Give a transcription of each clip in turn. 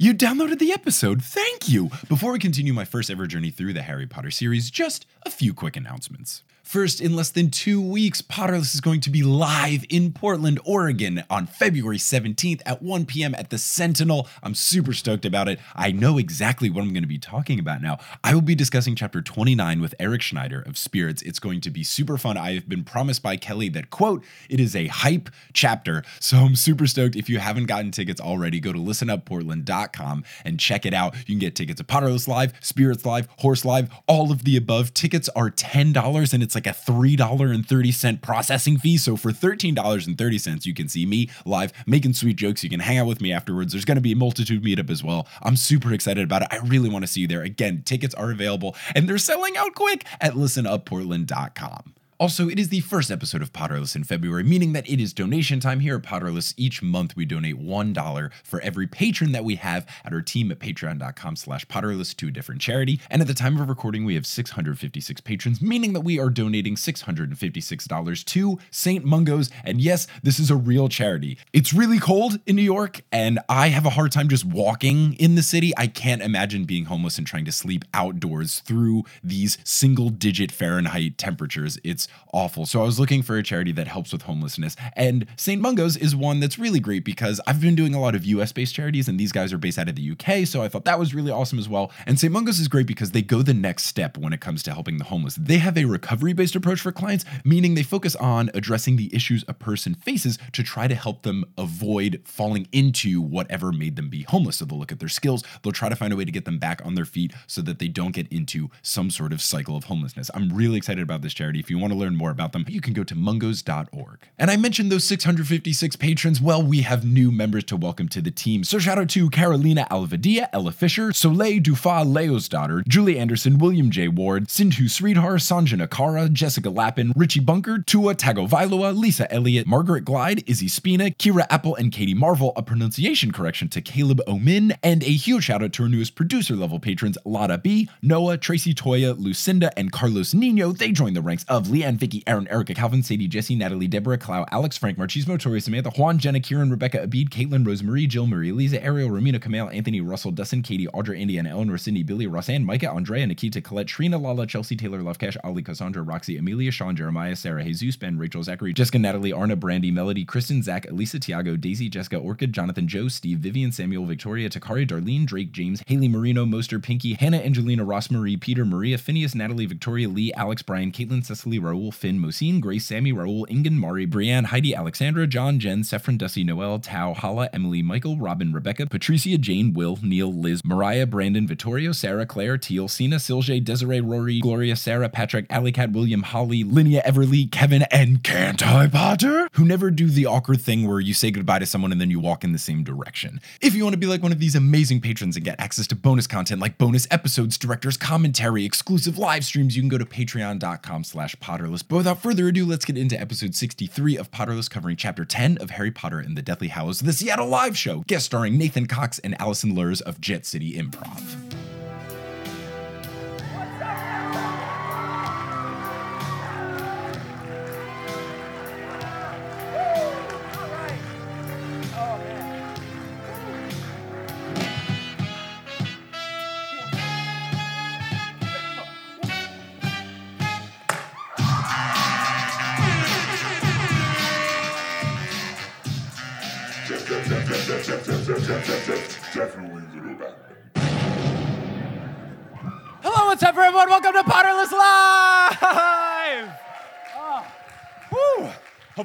You downloaded the episode. Thank you. Before we continue my first ever journey through the Harry Potter series, just a few quick announcements. First, in less than two weeks, Potterless is going to be live in Portland, Oregon on February 17th at 1 p.m. at the Sentinel. I'm super stoked about it. I know exactly what I'm going to be talking about now. I will be discussing chapter 29 with Eric Schneider of Spirits. It's going to be super fun. I have been promised by Kelly that, quote, it is a hype chapter. So I'm super stoked. If you haven't gotten tickets already, go to listenupportland.com and check it out. You can get tickets to Potterless Live, Spirits Live, Horse Live, all of the above. Tickets are $10 and it's like a $3.30 processing fee. So for $13.30, you can see me live making sweet jokes. You can hang out with me afterwards. There's going to be a multitude meetup as well. I'm super excited about it. I really want to see you there. Again, tickets are available and they're selling out quick at listenupportland.com. Also, it is the first episode of Potterless in February, meaning that it is donation time here at Potterless. Each month we donate $1 for every patron that we have at our team at patreon.com slash Potterless to a different charity. And at the time of recording, we have 656 patrons, meaning that we are donating $656 to St. Mungo's. And yes, this is a real charity. It's really cold in New York, and I have a hard time just walking in the city. I can't imagine being homeless and trying to sleep outdoors through these single digit Fahrenheit temperatures. It's awful. So I was looking for a charity that helps with homelessness. And St. Mungo's is one that's really great because I've been doing a lot of US based charities and these guys are based out of the UK. So I thought that was really awesome as well. And St. Mungo's is great because they go the next step when it comes to helping the homeless. They have a recovery based approach for clients, meaning they focus on addressing the issues a person faces to try to help them avoid falling into whatever made them be homeless. So they'll look at their skills, they'll try to find a way to get them back on their feet so that they don't get into some sort of cycle of homelessness. I'm really excited about this charity. If you want to learn more about them, you can go to mungos.org. And I mentioned those 656 patrons. Well, we have new members to welcome to the team. So shout out to Carolina Alvadia, Ella Fisher, Soleil Dufa Leo's daughter, Julie Anderson, William J. Ward, Sindhu Sridhar, Sanjana Kara, Jessica Lappin, Richie Bunker, Tua Tagovailoa, Lisa Elliott, Margaret Glide, Izzy Spina, Kira Apple, and Katie Marvel. A pronunciation correction to Caleb Omin, and a huge shout out to our newest producer level patrons, Lada B, Noah, Tracy Toya, Lucinda, and Carlos Nino. They joined the ranks of Leanne, Vicky, Aaron, Erica, Calvin, Sadie, Jesse, Natalie, Deborah, Clow, Alex, Frank, Marchismo, Tori, Samantha, Juan, Jenna, Kieran, Rebecca, Abid, Caitlin, Rosemarie, Jill, Marie, Lisa, Ariel, Romina, Kamal, Anthony, Russell, Dustin, Katie, Audra, and Eleanor, Cindy, Billy, Rosanne, Micah, Andrea, Nikita, Colette, Trina, Lala, Chelsea, Taylor, Lovecash, Ali, Cassandra, Roxy, Amelia, Sean, Jeremiah, Sarah, Jesus, Ben, Rachel, Zachary, Jessica, Natalie, Arna, Brandy, Melody, Kristen, Zach, Elisa, Tiago, Daisy, Jessica, Orchid, Jonathan, Joe, Steve, Vivian, Samuel, Victoria, Takari, Darlene, Drake, James, Haley, Marino, Moster, Pinky, Hannah, Angelina, Ross, Marie, Peter, Maria, Phineas, Natalie, Victoria, Lee, Alex, Brian, Caitlin, Cecily, Raul, Finn, Mosine, Grace, Sammy, Raul, Ingen, Mari, Brienne, Heidi, Alexandra, John, Jen, Sephron, Dusty, Noel, Tao, Hala, Emily, Michael, Robin, Rebecca, Patricia, Jane, Will, Neil, Liz, Mariah, Brandon, Vittorio, Sarah, Claire, Teal, Sina, Silje, Desiree, Rory, Gloria, Sarah, Patrick, Alicat, William, Holly, Linnea, Everly, Kevin, and Can't I Potter? Who never do the awkward thing where you say goodbye to someone and then you walk in the same direction. If you want to be like one of these amazing patrons and get access to bonus content like bonus episodes, director's commentary, exclusive live streams, you can go to patreon.com slash potterless. But without further ado, let's get into episode 63 of Potterless covering chapter 10 of Harry Potter and the Deathly Hallows, the Seattle Live Show, guest starring Nathan Cox and Alison Luhrs of Jet City Improv.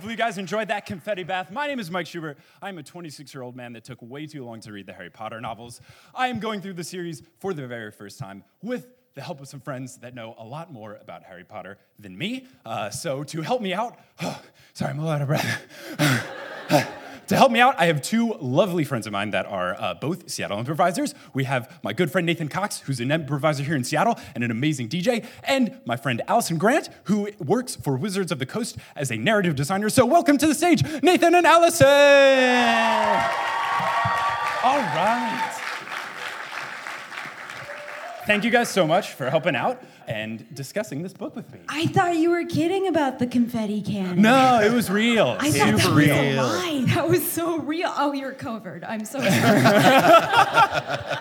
Hopefully, you guys enjoyed that confetti bath. My name is Mike Schubert. I'm a 26 year old man that took way too long to read the Harry Potter novels. I am going through the series for the very first time with the help of some friends that know a lot more about Harry Potter than me. Uh, so, to help me out, sorry, I'm a little out of breath. To help me out, I have two lovely friends of mine that are uh, both Seattle improvisers. We have my good friend Nathan Cox, who's an improviser here in Seattle and an amazing DJ, and my friend Alison Grant, who works for Wizards of the Coast as a narrative designer. So, welcome to the stage, Nathan and Alison! All right. Thank you guys so much for helping out and discussing this book with me. I thought you were kidding about the confetti cannon. No, it was real. I thought that Super was real. a lie. That was so real. Oh, you're covered. I'm so sorry.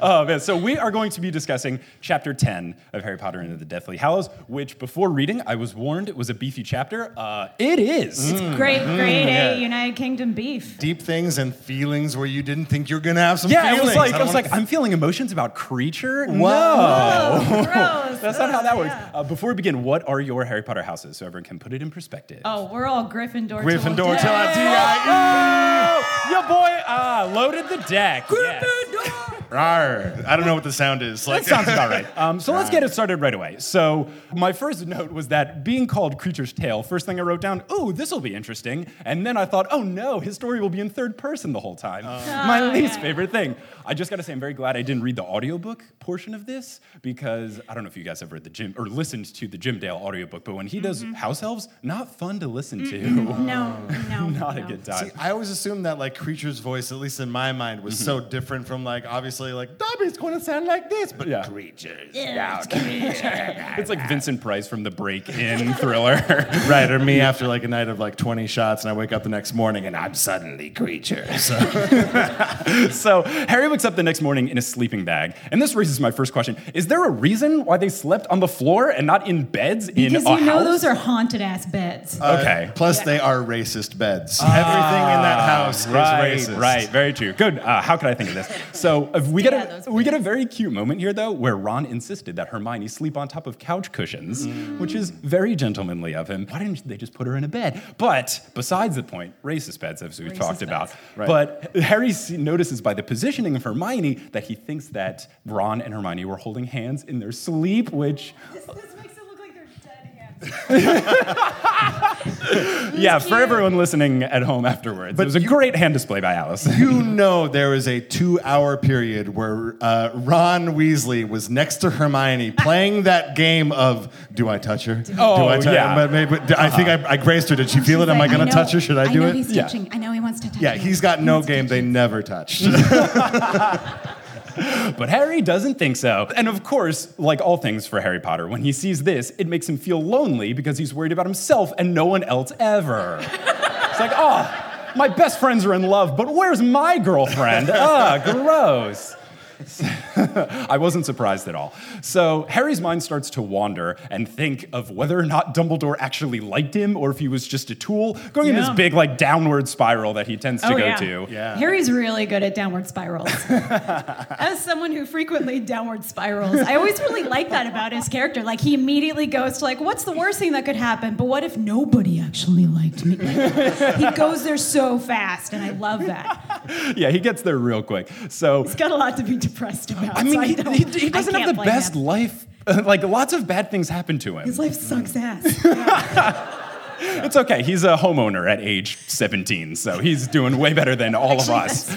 Oh man, so we are going to be discussing chapter 10 of Harry Potter and the Deathly Hallows, which before reading, I was warned it was a beefy chapter. Uh, it is. great, great yeah. A United Kingdom beef. Deep things and feelings where you didn't think you were gonna have some feelings. Yeah, feelings. it was like I I was like, I'm feeling emotions about Kreacher. Wow. No. Oh, gross. That's not how that works. Yeah. Uh, before we begin, what are your Harry Potter houses so everyone can put it in perspective? Oh, we're all Gryffindor. Gryffindor till. I die. your boy ah, loaded the deck. Yes. Rawr. I don't know what the sound is. Like That sounds about right. Um, so let's get it started right away. So my first note was that being called Kreacher's Tale, first thing I wrote down, oh, this will be interesting. And then I thought, oh no, his story will be in third person the whole time. my Oh, least yeah. favorite thing. I just gotta say, I'm very glad I didn't read the audiobook portion of this because I don't know if you guys have read the Jim or listened to the Jim Dale audiobook, but when he does Mm-hmm. house elves, not fun to listen to. No, no. not no. a good time. See, I always assumed that like Kreacher's voice, at least in my mind, was so different from like obviously like Dobby's going to sound like this, but Kreacher's Yeah. it's, Kreacher's. it's like Vincent Price from the Break in Thriller. right, or me after like a night of like 20 shots, and I wake up the next morning and I'm suddenly Kreacher's. So Harry wakes up the next morning in a sleeping bag, and this raises my first question: Is there a reason why they slept on the floor and not in beds in Because you know house? those are haunted ass beds. okay. Plus, they are racist beds. Everything in that house Right, is racist. right, very true. Good. Uh, how could I think of this? So uh, we get Yeah, a we get a very cute moment here, though, where Ron insisted that Hermione sleep on top of couch cushions, Mm. which is very gentlemanly of him. Why didn't they just put her in a bed? But besides the point, racist beds, as we've Racist talked about. Right. But Harry notices by the positioning of Hermione that he thinks that Ron and Hermione were holding hands in their sleep, which This, this makes it look like they're dead hands. yeah, for everyone listening at home afterwards, but it was a you- great hand display by Alice. You know there was a two-hour period where uh, Ron Weasley was next to Hermione playing that game of "Do I touch her? Oh, do I touch yeah. But maybe, I think I, I graced her. Did she feel it? Am I going to touch her? Should I do know it? He's Yeah. touching. I know he wants to touch Yeah, me. he's got He no wants game touch they never touched. But Harry doesn't think so. And of course, like all things for Harry Potter, when he sees this, it makes him feel lonely because he's worried about himself and no one else ever. it's like, oh, my best friends are in love, but where's my girlfriend? Ah, gross. I wasn't surprised at all. So Harry's mind starts to wander and think of whether or not Dumbledore actually liked him or if he was just a tool, going in this big like downward spiral that he tends to Oh, go yeah. to. Yeah. Harry's really good at downward spirals. As someone who frequently downward spirals, I always really like that about his character. Like he immediately goes to like, what's the worst thing that could happen? But what if nobody actually liked me? Like, he goes there so fast, and I love that. Yeah, he gets there real quick. So He's got a lot to be depressed about. I mean, he, he, he doesn't have the best him. life. like lots of bad things happen to him. His life sucks ass. It's okay. He's a homeowner at age 17, so he's doing way better than all of us.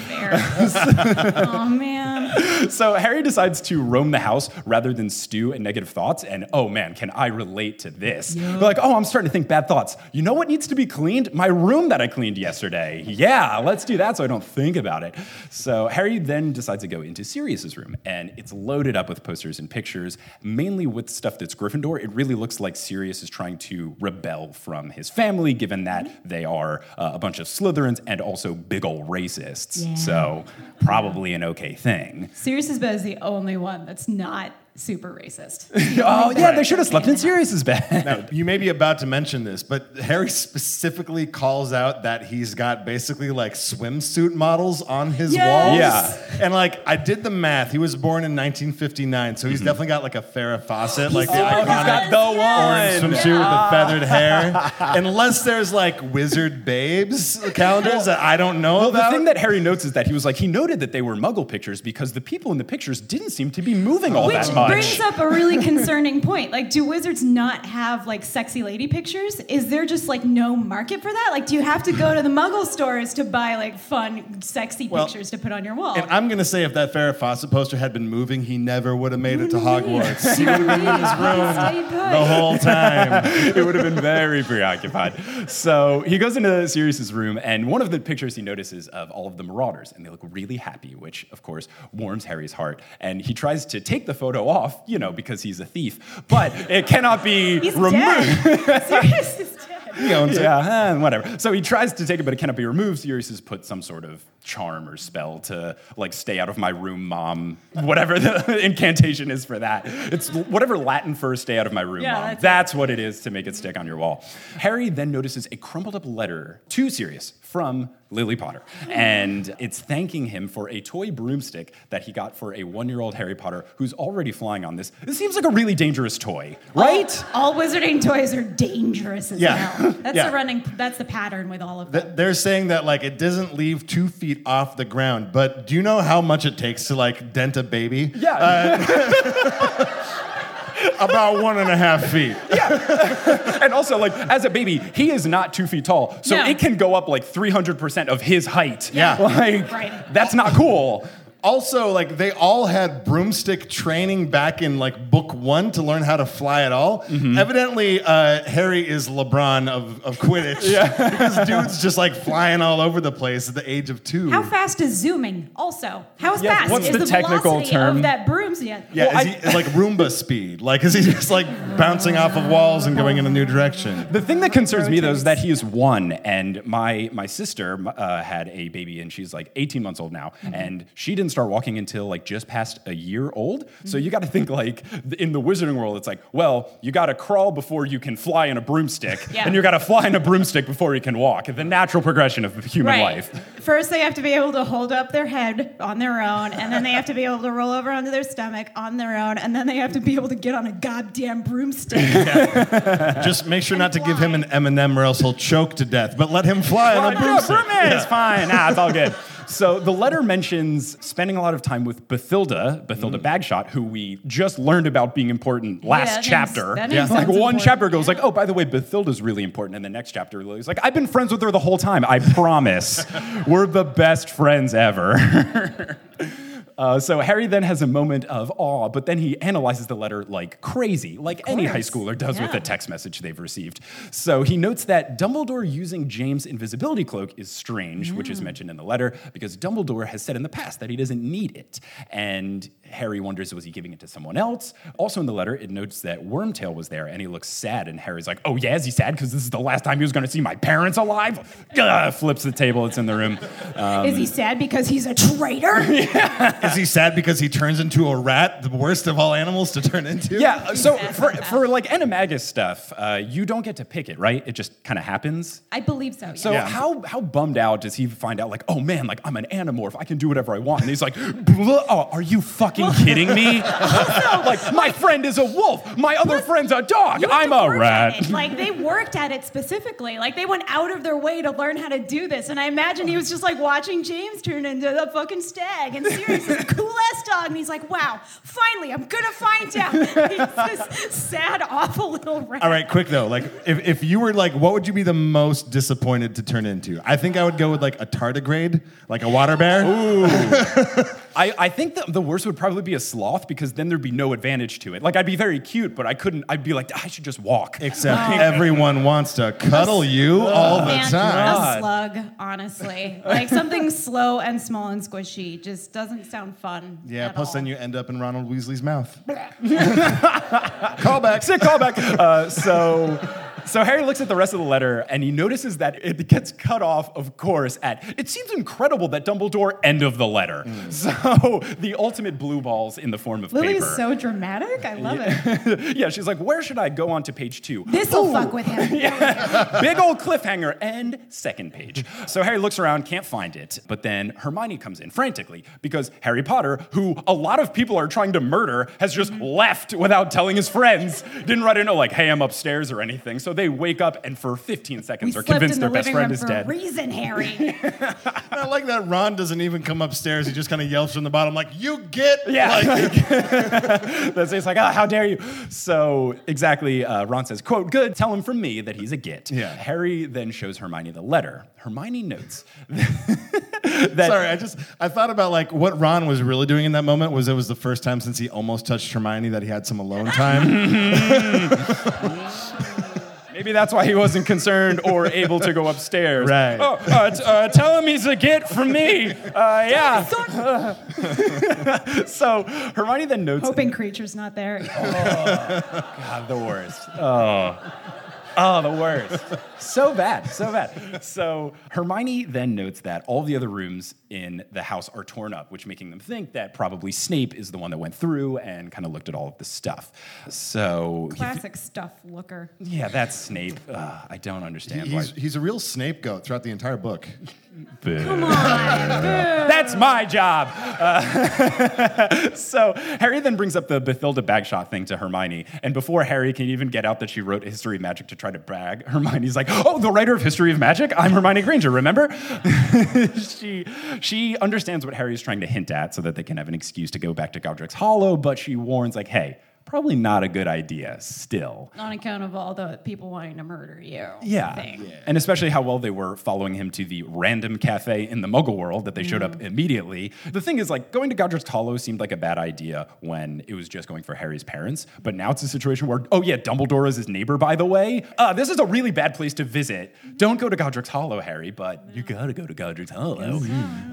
Oh man. So Harry decides to roam the house rather than stew in negative thoughts. And oh man, can I relate to this? They're like, oh, I'm starting to think bad thoughts. You know what needs to be cleaned? My room that I cleaned yesterday. Yeah, let's do that so I don't think about it. So Harry then decides to go into Sirius's room, and it's loaded up with posters and pictures, mainly with stuff that's Gryffindor. It really looks like Sirius is trying to rebel from his family, given that they are uh, a bunch of Slytherins and also big ol' racists. Yeah. So probably an okay thing. Sirius is the only one that's not super racist. Oh yeah, they should have slept in Sirius's bed. Now, you may be about to mention this, but Harry specifically calls out that he's got basically like swimsuit models on his Yes. walls. Yeah. And like I did the math. He was born in 1959, so he's mm-hmm. definitely got like a Farrah Fawcett, like the Oh, he's iconic got the orange one. swimsuit with the feathered hair. Unless there's like wizard babes calendars that I don't know Well, the thing that Harry notes is that he was like, he noted that they were muggle pictures because the people in the pictures didn't seem to be moving all Which that much. Brings up a really concerning point. Like, do wizards not have like sexy lady pictures? Is there just like no market for that? Like, do you have to go to the Muggle stores to buy like fun, sexy Well, pictures to put on your wall? and I'm gonna say if that Farrah Fawcett poster had been moving, he never would have made it to Hogwarts. he would have been in his room the whole time. it would have been very preoccupied. So he goes into Sirius's room, and one of the pictures he notices of all of the Marauders, and they look really happy, which of course warms Harry's heart. And he tries to take the photo off, you know, because he's a thief, but it cannot be He's removed. Sirius is dead. He owns it. Yeah, eh, whatever. So he tries to take it, but it cannot be removed. Sirius has put some sort of charm or spell to like stay out of my room, mom. Whatever the incantation is for that. It's whatever Latin for stay out of my room, Yeah, mom. that's. That's what it is to make it stick on your wall. Harry then notices a crumpled up letter to Sirius from Lily Potter, and it's thanking him for a toy broomstick that he got for a one-year-old Harry Potter who's already flying on this. This seems like a really dangerous toy, right? All wizarding toys are dangerous as Yeah. hell. That's Yeah. the running. That's the pattern with all of them. They're saying that like it doesn't leave two feet off the ground, but do you know how much it takes to like dent a baby? Yeah. Uh, about one and a half feet. Yeah. and also, like, as a baby, he is not two feet tall. So No. it can go up like 300% of his height. Yeah. Like, Right. that's not cool. Also, like they all had broomstick training back in like book one to learn how to fly at all. Mm-hmm. Evidently, uh, Harry is LeBron of, of Quidditch. Yeah. because dude's just like flying all over the place at the age of two. How fast is zooming? Also, how Yeah, fast what's is the the, technical velocity term? of that broom's? Yeah. Yeah, Well, is he like Roomba speed? Like, is he just like bouncing off of walls and going in a new direction? The thing that concerns me though is that he is one, and my my sister uh, had a baby, and she's like 18 months old now, Mm-hmm. and she didn't start walking until like just past a year old. So you got to think like in the wizarding world, it's like, well, you got to crawl before you can fly in a broomstick, Yeah. and you got to fly in a broomstick before you can walk. The natural progression of human Right. life. First, they have to be able to hold up their head on their own, and then they have to be able to roll over onto their stomach on their own, and then they have to be able to get on a goddamn broomstick. Just make sure not to give him an M&M or else he'll choke to death. But let him fly on a Yeah, broomstick. Broomman is fine. Nah, it's all good. So the letter mentions spending a lot of time with Bathilda, Bathilda mm. Bagshot, who we just learned about being important last that chapter. name's- that name Like one important. chapter goes like, oh, by the way, Bathilda's really important, and the next chapter Lily's like, I've been friends with her the whole time. I promise, we're the best friends ever. Uh, so Harry then has a moment of awe, but then he analyzes the letter like crazy, like any high schooler does with a text message they've received. So he notes that Dumbledore using James' invisibility cloak is strange, which is mentioned in the letter, because Dumbledore has said in the past that he doesn't need it. And Harry wonders, was he giving it to someone else? Also in the letter, it notes that Wormtail was there, and he looks sad. And Harry's like, "Oh yeah, is he sad because this is the last time he was going to see my parents alive?" Ugh, flips the table; it's in the room. Is he sad because he's a traitor? Is he sad because he turns into a rat, the worst of all animals to turn into? Yeah, so for, for like Animagus stuff, uh, you don't get to pick it, right? It just kind of happens. I believe so. So Yeah. how how bummed out does he find out? Like, oh man, like I'm an animorph, I can do whatever I want. And he's like, "Blah, oh, are you fucking kidding me? like my friend is a wolf, my other friend's a dog, I'm a rat. it. Like they worked at it specifically. Like they went out of their way to learn how to do this. And I imagine he was just like watching James turn into the fucking stag. And Sirius is a cool ass dog. And he's like, wow, finally, I'm gonna find out. He's this sad, awful little rat. All right, quick though. Like, if, if you were like, what would you be the most disappointed to turn into? I think I would go with like a tardigrade, like a water bear. I, I think the, the worst would probably be a sloth because then there'd be no advantage to it. Like I'd be very cute, but I couldn't. I'd be like, I should just walk. Except everyone wants to cuddle you all the Man, time. a slug, honestly. Like something slow and small and squishy just doesn't sound fun. Yeah. at Plus, all. then you end up in Ronald Weasley's mouth. Callback. Sick callback. Uh, so, So Harry looks at the rest of the letter and he notices that it gets cut off, of course, at it seems incredible that Dumbledore end of the letter. Mm. So the ultimate blue balls in the form of Lily's paper. so dramatic. I love it. yeah, she's like, where should I go on to page two? This'll fuck with him. Big old cliffhanger and second page. So Harry looks around, can't find it, but then Hermione comes in frantically because Harry Potter, who a lot of people are trying to murder, has just mm-hmm. left without telling his friends. Didn't write a note like, "Hey, I'm upstairs" or anything. So they wake up and for 15 We seconds are convinced their the best friend room is for dead. a reason, Harry. I like that Ron doesn't even come upstairs. He just kind of yells from the bottom, like, "You get!" Yeah, Like, That's it's like, oh, how dare you? So exactly, uh, Ron says, "quote Good, tell him from me that he's a git." Yeah. Harry then shows Hermione the letter. Hermione notes that Sorry, I just I thought about like what Ron was really doing in that moment was it was the first time since he almost touched Hermione that he had some alone time. Maybe that's why he wasn't concerned or able to go upstairs. Right. Oh, uh, t- uh, tell him he's a git from me. Uh, yeah. so Hermione then notes Hoping Kreacher's not there. God, the worst. Oh. Oh, the worst. So bad, so bad. So Hermione then notes that all the other rooms in the house are torn up, which making them think that probably Snape is the one that went through and kind of looked at all of the stuff. So Classic stuff looker. yeah, that's Snape. Ugh, I don't understand why. he's he's a real Snape goat throughout the entire book. Come on. That's my job. Uh, so Harry then brings up the Bathilda Bagshot thing to Hermione, and before Harry can even get out that she wrote History of Magic to try to brag, Hermione's like, "Oh, the writer of History of Magic? I'm Hermione Granger. Remember?" she she understands what Harry is trying to hint at, so that they can have an excuse to go back to Godric's Hollow, but she warns like, "Hey." Probably not a good idea still. On account of all the people wanting to murder you. Yeah. thing. And especially how well they were following him to the random cafe in the Muggle world that they showed Mm. up immediately. The thing is, like, going to Godric's Hollow seemed like a bad idea when it was just going for Harry's parents. But now it's a situation where, oh, yeah, Dumbledore is his neighbor, by the way. Uh, this is a really bad place to visit. Don't go to Godric's Hollow, Harry, but you gotta go to Godric's Hollow.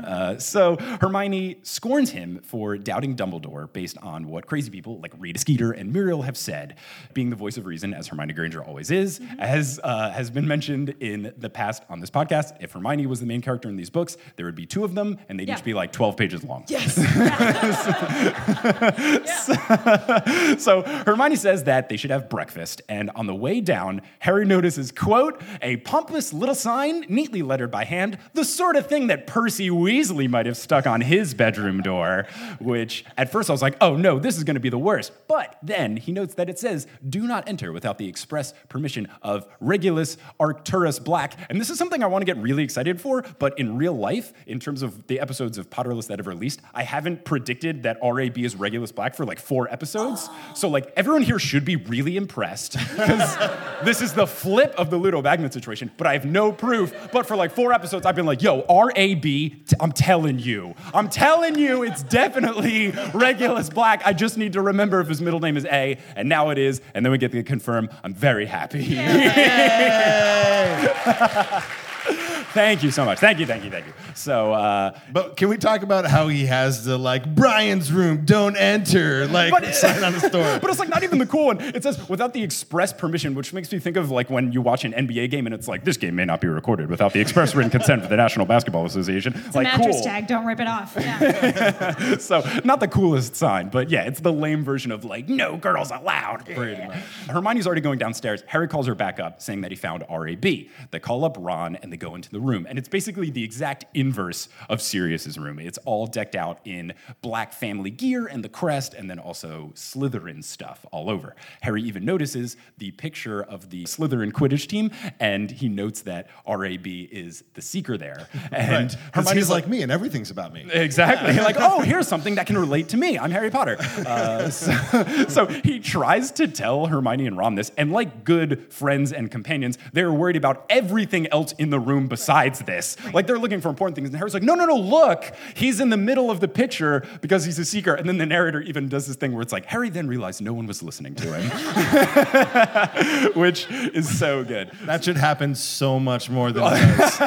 Uh, so Hermione scorns him for doubting Dumbledore based on what crazy people like Rita Skeeter and Muriel have said. Being the voice of reason, as Hermione Granger always is, as uh, has been mentioned in the past on this podcast, if Hermione was the main character in these books, there would be two of them, and they'd Yeah. each be like 12 pages long. Yes. So Hermione says that they should have breakfast, and on the way down, Harry notices, quote, a pompous little sign, neatly lettered by hand, the sort of thing that Percy Weasley might have stuck on his bedroom door, which at first I was like, oh no, this is gonna be the worst. But then he notes that it says, do not enter without the express permission of Regulus Arcturus Black. And this is something I wanna get really excited for, but in real life, in terms of the episodes of Potterless that have released, I haven't predicted that RAB is Regulus Black for like four episodes. So like everyone here should be really impressed because this is the flip of the Ludo Bagman situation, but I have no proof. But for like four episodes, I've been like, yo, RAB, t- I'm telling you. I'm telling you, it's definitely Regulus Black. I just need to remember if his middle name is A, and now it is, and then we get to confirm. I'm very happy. thank you so much. Thank you, thank you, thank you. So, uh, But can we talk about how he has the like Brian's room, don't enter, like But- sign on the door? But it's like not even the cool one. It says without the express permission, which makes me think of like when you watch an NBA game and it's like this game may not be recorded without the express written consent of the National Basketball Association. It's a like mattress cool. tag. Don't rip it off. Yeah. So not the coolest sign, but yeah, it's the lame version of like no girls allowed. Hermione's already going downstairs. Harry calls her back up, saying that he found RAB. They call up Ron and they go into the room, and it's basically the exact inverse of Sirius's room. It's all decked out in black family gear and the crest, and then also Slytherin stuff all over. Harry even notices the picture of the Slytherin Quidditch team, and he notes that RAB is the seeker there. And Because Hermione's he's like me and everything's about me. Exactly. like, oh, here's something that can relate to me. I'm Harry Potter. Uh, so, so he tries to tell Hermione and Ron this, and like good friends and companions, they're worried about everything else in the room besides besides this. Like they're looking for important things. And Harry's like, no, no, no, look, he's in the middle of the picture because he's a seeker. And then the narrator even does this thing where it's like, Harry then realized no one was listening to him, which is so good. That should happen so much more than it does.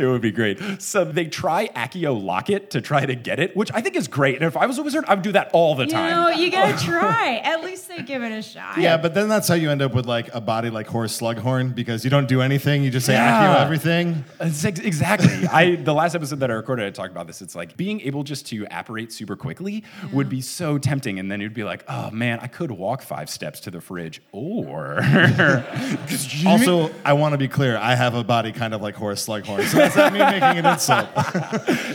it would be great. So they try Accio Locket to try to get it, which I think is great. And if I was a wizard, I would do that all the You time. know, you gotta try. At least they give it a shot. Yeah, but then that's how you end up with like a body like Horace Slughorn because you don't do anything, you just say Yeah. Accio everything. It's ex- Exactly. I the last episode that I recorded, I talked about this. It's like being able just to apparate super quickly would be so tempting, and then it'd be like, oh man, I could walk five steps to the fridge, or Also, I want to be clear, I have a body kind of like Horace Slughorn, so that's not me making an insult.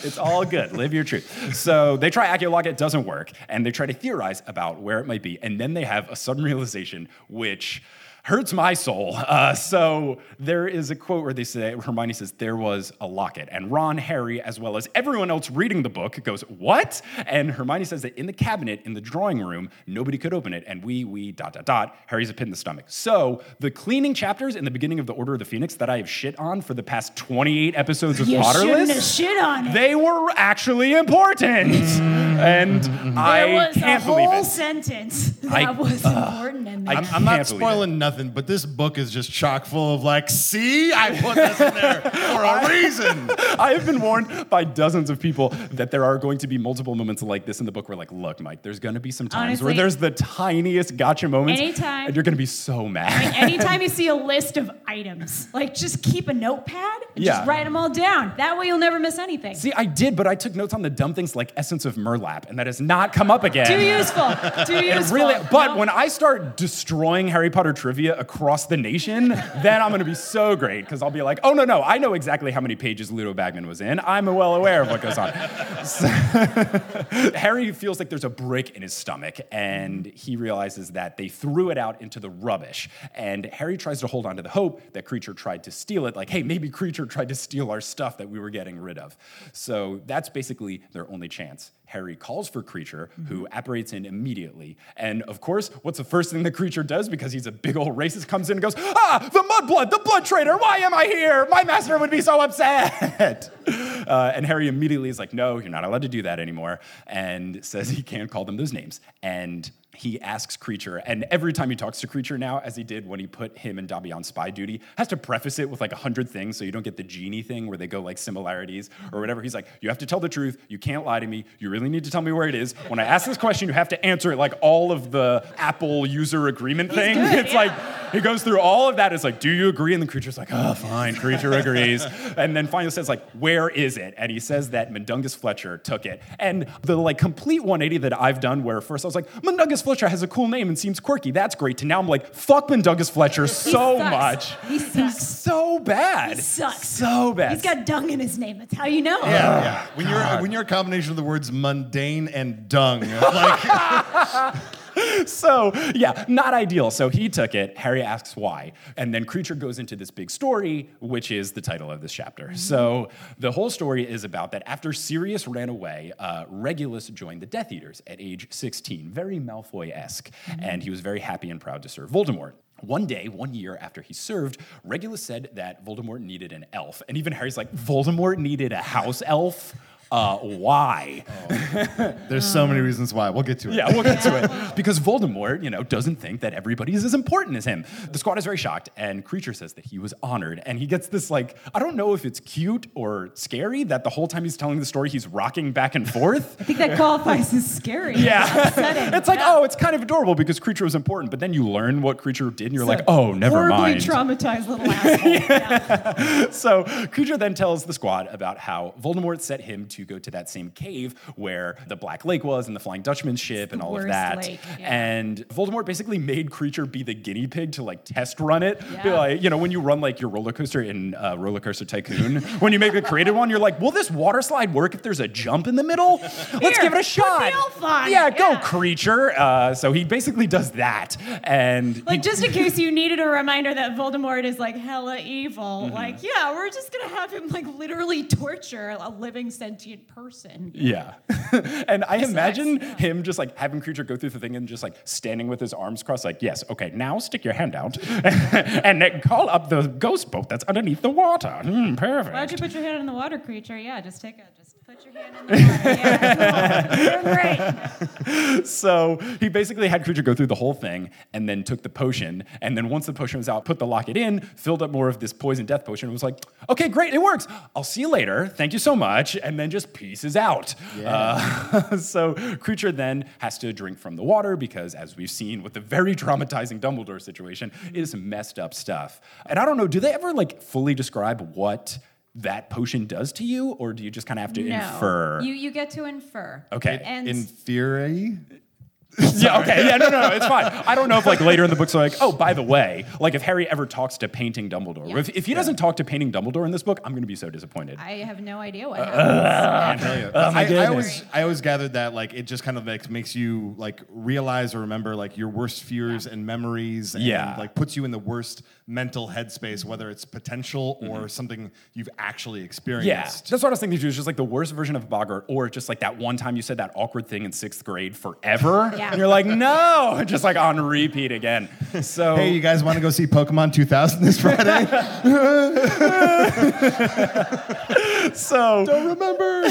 it's all good. Live your truth. So they try Accio Locket, it doesn't work, and they try to theorize about where it might be, and then they have a sudden realization, which hurts my soul. Uh, so there is a quote where they say, Hermione says, there was a locket, and Ron, Harry, as well as everyone else reading the book goes, what? And Hermione says that in the cabinet in the drawing room, nobody could open it, and we, we, dot, dot, dot, Harry's a pit in the stomach. So the cleaning chapters in the beginning of the Order of the Phoenix that I have shit on for the past 28 episodes of you Potterless, shit on it. they were actually important. and there I was can't believe whole it. sentence that I- was important in there. I I'm, I'm can't not believe spoiling nothing, but this book is just chock full of like, see, I put this in there for a reason. I have been warned by dozens of people that there are going to be multiple moments like this in the book where, like, look, Mike, there's going to be some times where there's the tiniest gotcha moments. Anytime. And you're going to be so mad. I mean, anytime you see a list of items, like just keep a notepad and Yeah. just write them all down. That way you'll never miss anything. See, I did, but I took notes on the dumb things like essence of Murtlap, and that has not come up again. Too useful. Too It useful. really, but No. when I start destroying Harry Potter trivia across the nation, then I'm to be so great because I'll be like, oh no no, I know exactly how many pages Ludo Bagman was in. I'm well aware of what goes on. So- Harry feels like there's a brick in his stomach, and he realizes that they threw it out into the rubbish. And Harry tries to hold on to the hope that Kreacher tried to steal it. Like, hey, maybe Kreacher tried to steal our stuff that we were getting rid of. So that's basically their only chance. Harry calls for Kreacher, who apparates in immediately. And of course, what's the first thing the Kreacher does? Because he's a big old racist, comes in and goes, Ah, the Mudblood, the Blood Traitor, why am I here? My master would be so upset. Uh, and Harry immediately is like, No, you're not allowed to do that anymore, and says he can't call them those names. And he asks Kreacher, and every time he talks to Kreacher now, as he did when he put him and Dobby on spy duty, has to preface it with like a hundred things so you don't get the genie thing where they go like similarities or whatever. He's like, You have to tell the truth. You can't lie to me. You really need to tell me where it is. When I ask this question, you have to answer it like all of the Apple user agreement thing. good, it's yeah. like, he goes through all of that. It's like, do you agree? And the Kreacher's like, oh, fine. Kreacher agrees. and then finally says, like, where is it? And he says that Mundungus Fletcher took it. And the like complete 180 that I've done, where first I was like, Mundungus Fletcher has a cool name and seems quirky. That's great. To now I'm like, fuck Mundungus Fletcher so sucks. much. He sucks. He's sucks. so bad. He sucks. So bad. He's got dung in his name. That's how you know. Yeah, yeah. Oh, when you're when you're a combination of the words mundane and dung, like so yeah, not ideal. So he took it. Harry asks why, and then Kreacher goes into this big story, which is the title of this chapter. So the whole story is about that after Sirius ran away, uh, Regulus joined the Death Eaters at age 16, very Malfoy-esque, and he was very happy and proud to serve Voldemort. One day, one year after he served, Regulus said that Voldemort needed an elf, and even Harry's like, Voldemort needed a house elf. Uh, why? there's so many reasons why. We'll get to it. Yeah, we'll get to it. Because Voldemort, you know, doesn't think that everybody is as important as him. The squad is very shocked, and Kreacher says that he was honored. And he gets this, like, I don't know if it's cute or scary that the whole time he's telling the story, he's rocking back and forth. I think that qualifies as scary. Yeah. Upsetting. it's like, Yeah. oh, it's kind of adorable because Kreacher was important, but then you learn what Kreacher did, and you're like, oh, never horribly mind. traumatized little asshole. Yeah. so Kreacher then tells the squad about how Voldemort set him to go to that same cave where the Black Lake was and the Flying Dutchman's ship and all of that. lake, yeah. And Voldemort basically made Kreacher be the guinea pig to like test run it. Be Yeah. like, you know, when you run like your roller coaster in uh, Roller Coaster Tycoon, when you make a created one, you're like, will this water slide work if there's a jump in the middle? Let's Here, give it a shot. elf yeah, go yeah. Kreacher. Uh, so he basically does that. And he- Like just in case you needed a reminder that Voldemort is like hella evil, Mm-hmm. like yeah, we're just gonna have him like literally torture a living sentient sentient person. Yeah. and I imagine yeah. him just like having Kreacher go through the thing and just like standing with his arms crossed, like, yes, okay, now stick your hand out and then call up the ghost boat that's underneath the water. Hmm, perfect. Why'd you put your hand in the water, Kreacher? Yeah, just take a just put your hand in the water. Yeah, cool. You're great. So he basically had Kreacher go through the whole thing and then took the potion. And then once the potion was out, put the locket in, filled up more of this poison death potion, and was like, okay, great, it works. I'll see you later. Thank you so much. And then just pieces out. Uh, so Kreacher then has to drink from the water because, as we've seen with the very traumatizing Dumbledore situation, it is messed up stuff. And I don't know, do they ever like fully describe what that potion does to you, or do you just kind of have to No. infer? You you get to infer. Okay. And In theory, Yeah, okay. Yeah, no, no, no, it's fine. I don't know if like later in the books they're like, oh, by the way, like if Harry ever talks to Painting Dumbledore, Yeah. if, if he doesn't talk to Painting Dumbledore in this book, I'm going to be so disappointed. I have no idea Uh, what happens. Oh, my I, I always I always gathered that like it just kind of makes makes you like realize or remember like your worst fears and memories and Yeah. like puts you in the worst mental headspace whether it's potential or Mm-hmm. something you've actually experienced. yeah, experienced. that's what I was thinking too. Is just like the worst version of Boggart, or just like that one time you said that awkward thing in sixth grade forever, Yeah. and you're like, no, just like on repeat again. So Hey, you guys want to go see Pokemon 2000 this Friday? So Don't remember.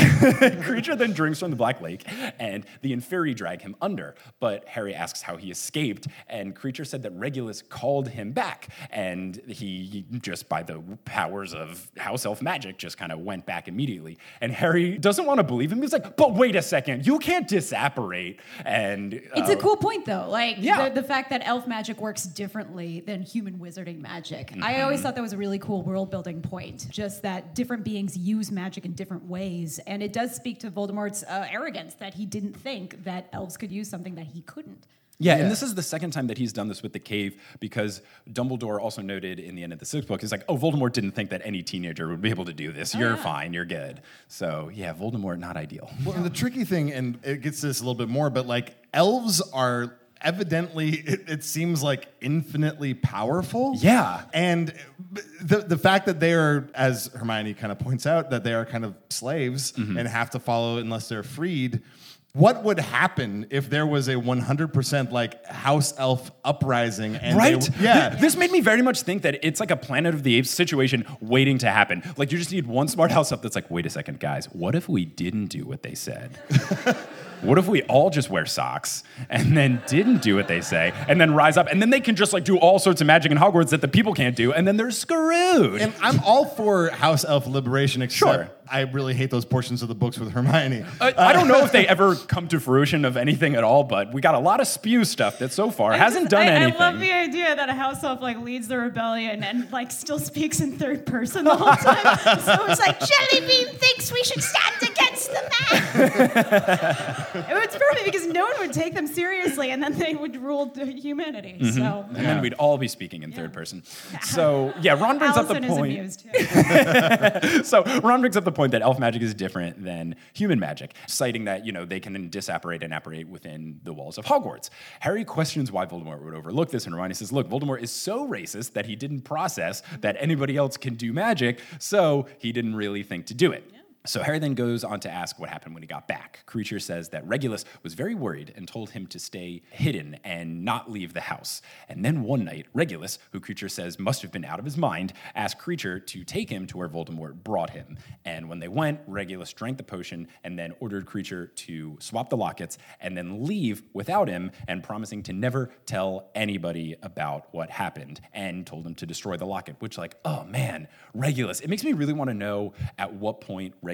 Kreacher then drinks from the Black Lake, and the Inferi drag him under. But Harry asks how he escaped, and Kreacher said that Regulus called him back, and he just by the powers of house elf magic just kind of went back immediately. And Harry doesn't want to believe him. He's like, "But wait a second, you can't disapparate." And It's uh, a cool point, though. Like Yeah. the, the fact that elf magic works differently than human wizarding magic. I Mm-hmm. always thought that was a really cool world building point. Just that different beings use magic in different ways, and it does speak to Voldemort's uh, arrogance that he didn't think that elves could use something that he couldn't. Yeah, and this is the second time that he's done this with the cave because Dumbledore also noted in the end of the sixth book, he's like, oh, Voldemort didn't think that any teenager would be able to do this. You're yeah. fine, you're good. So, yeah, Voldemort, not ideal. Well, and the tricky thing, and it gets to this a little bit more, but like elves are evidently, it, it seems like infinitely powerful. Yeah. And the the fact that they are, as Hermione kind of points out, that they are kind of slaves Mm-hmm. and have to follow unless they're freed. What would happen if there was a 100% like house elf uprising? And they- Right? yeah. Th- This made me very much think that it's like a Planet of the Apes situation waiting to happen. Like you just need one smart house elf that's like, wait a second, guys, what if we didn't do what they said? what if we all just wear socks and then didn't do what they say and then rise up and then they can just like do all sorts of magic in Hogwarts that the people can't do and then they're screwed. And I'm all for house elf liberation, except Sure. I really hate those portions of the books with Hermione. I, I don't know if they ever come to fruition of anything at all, but we got a lot of spew stuff that so far hasn't done I, anything. I love the idea that a house elf like leads the rebellion and like still speaks in third person the whole time. so it's like Jellybean thinks we should stand against the man. it was perfect because no one would take them seriously, and then they would rule the humanity. Mm-hmm. So and then we'd all be speaking in third person. So yeah, Ron brings Alison up the point. amused. Yeah. so Ron brings up the point that elf magic is different than human magic, citing that you know they can disapparate and apparate within the walls of Hogwarts. Harry questions why Voldemort would overlook this, and Hermione says, "Look, Voldemort is so racist that he didn't process that anybody else can do magic, so he didn't really think to do it." So Harry then goes on to ask what happened when he got back. Kreacher says that Regulus was very worried and told him to stay hidden and not leave the house. And then one night, Regulus, who Kreacher says must have been out of his mind, asked Kreacher to take him to where Voldemort brought him. And when they went, Regulus drank the potion and then ordered Kreacher to swap the lockets and then leave without him and promising to never tell anybody about what happened and told him to destroy the locket, which like, oh man, Regulus. It makes me really want to know at what point Regulus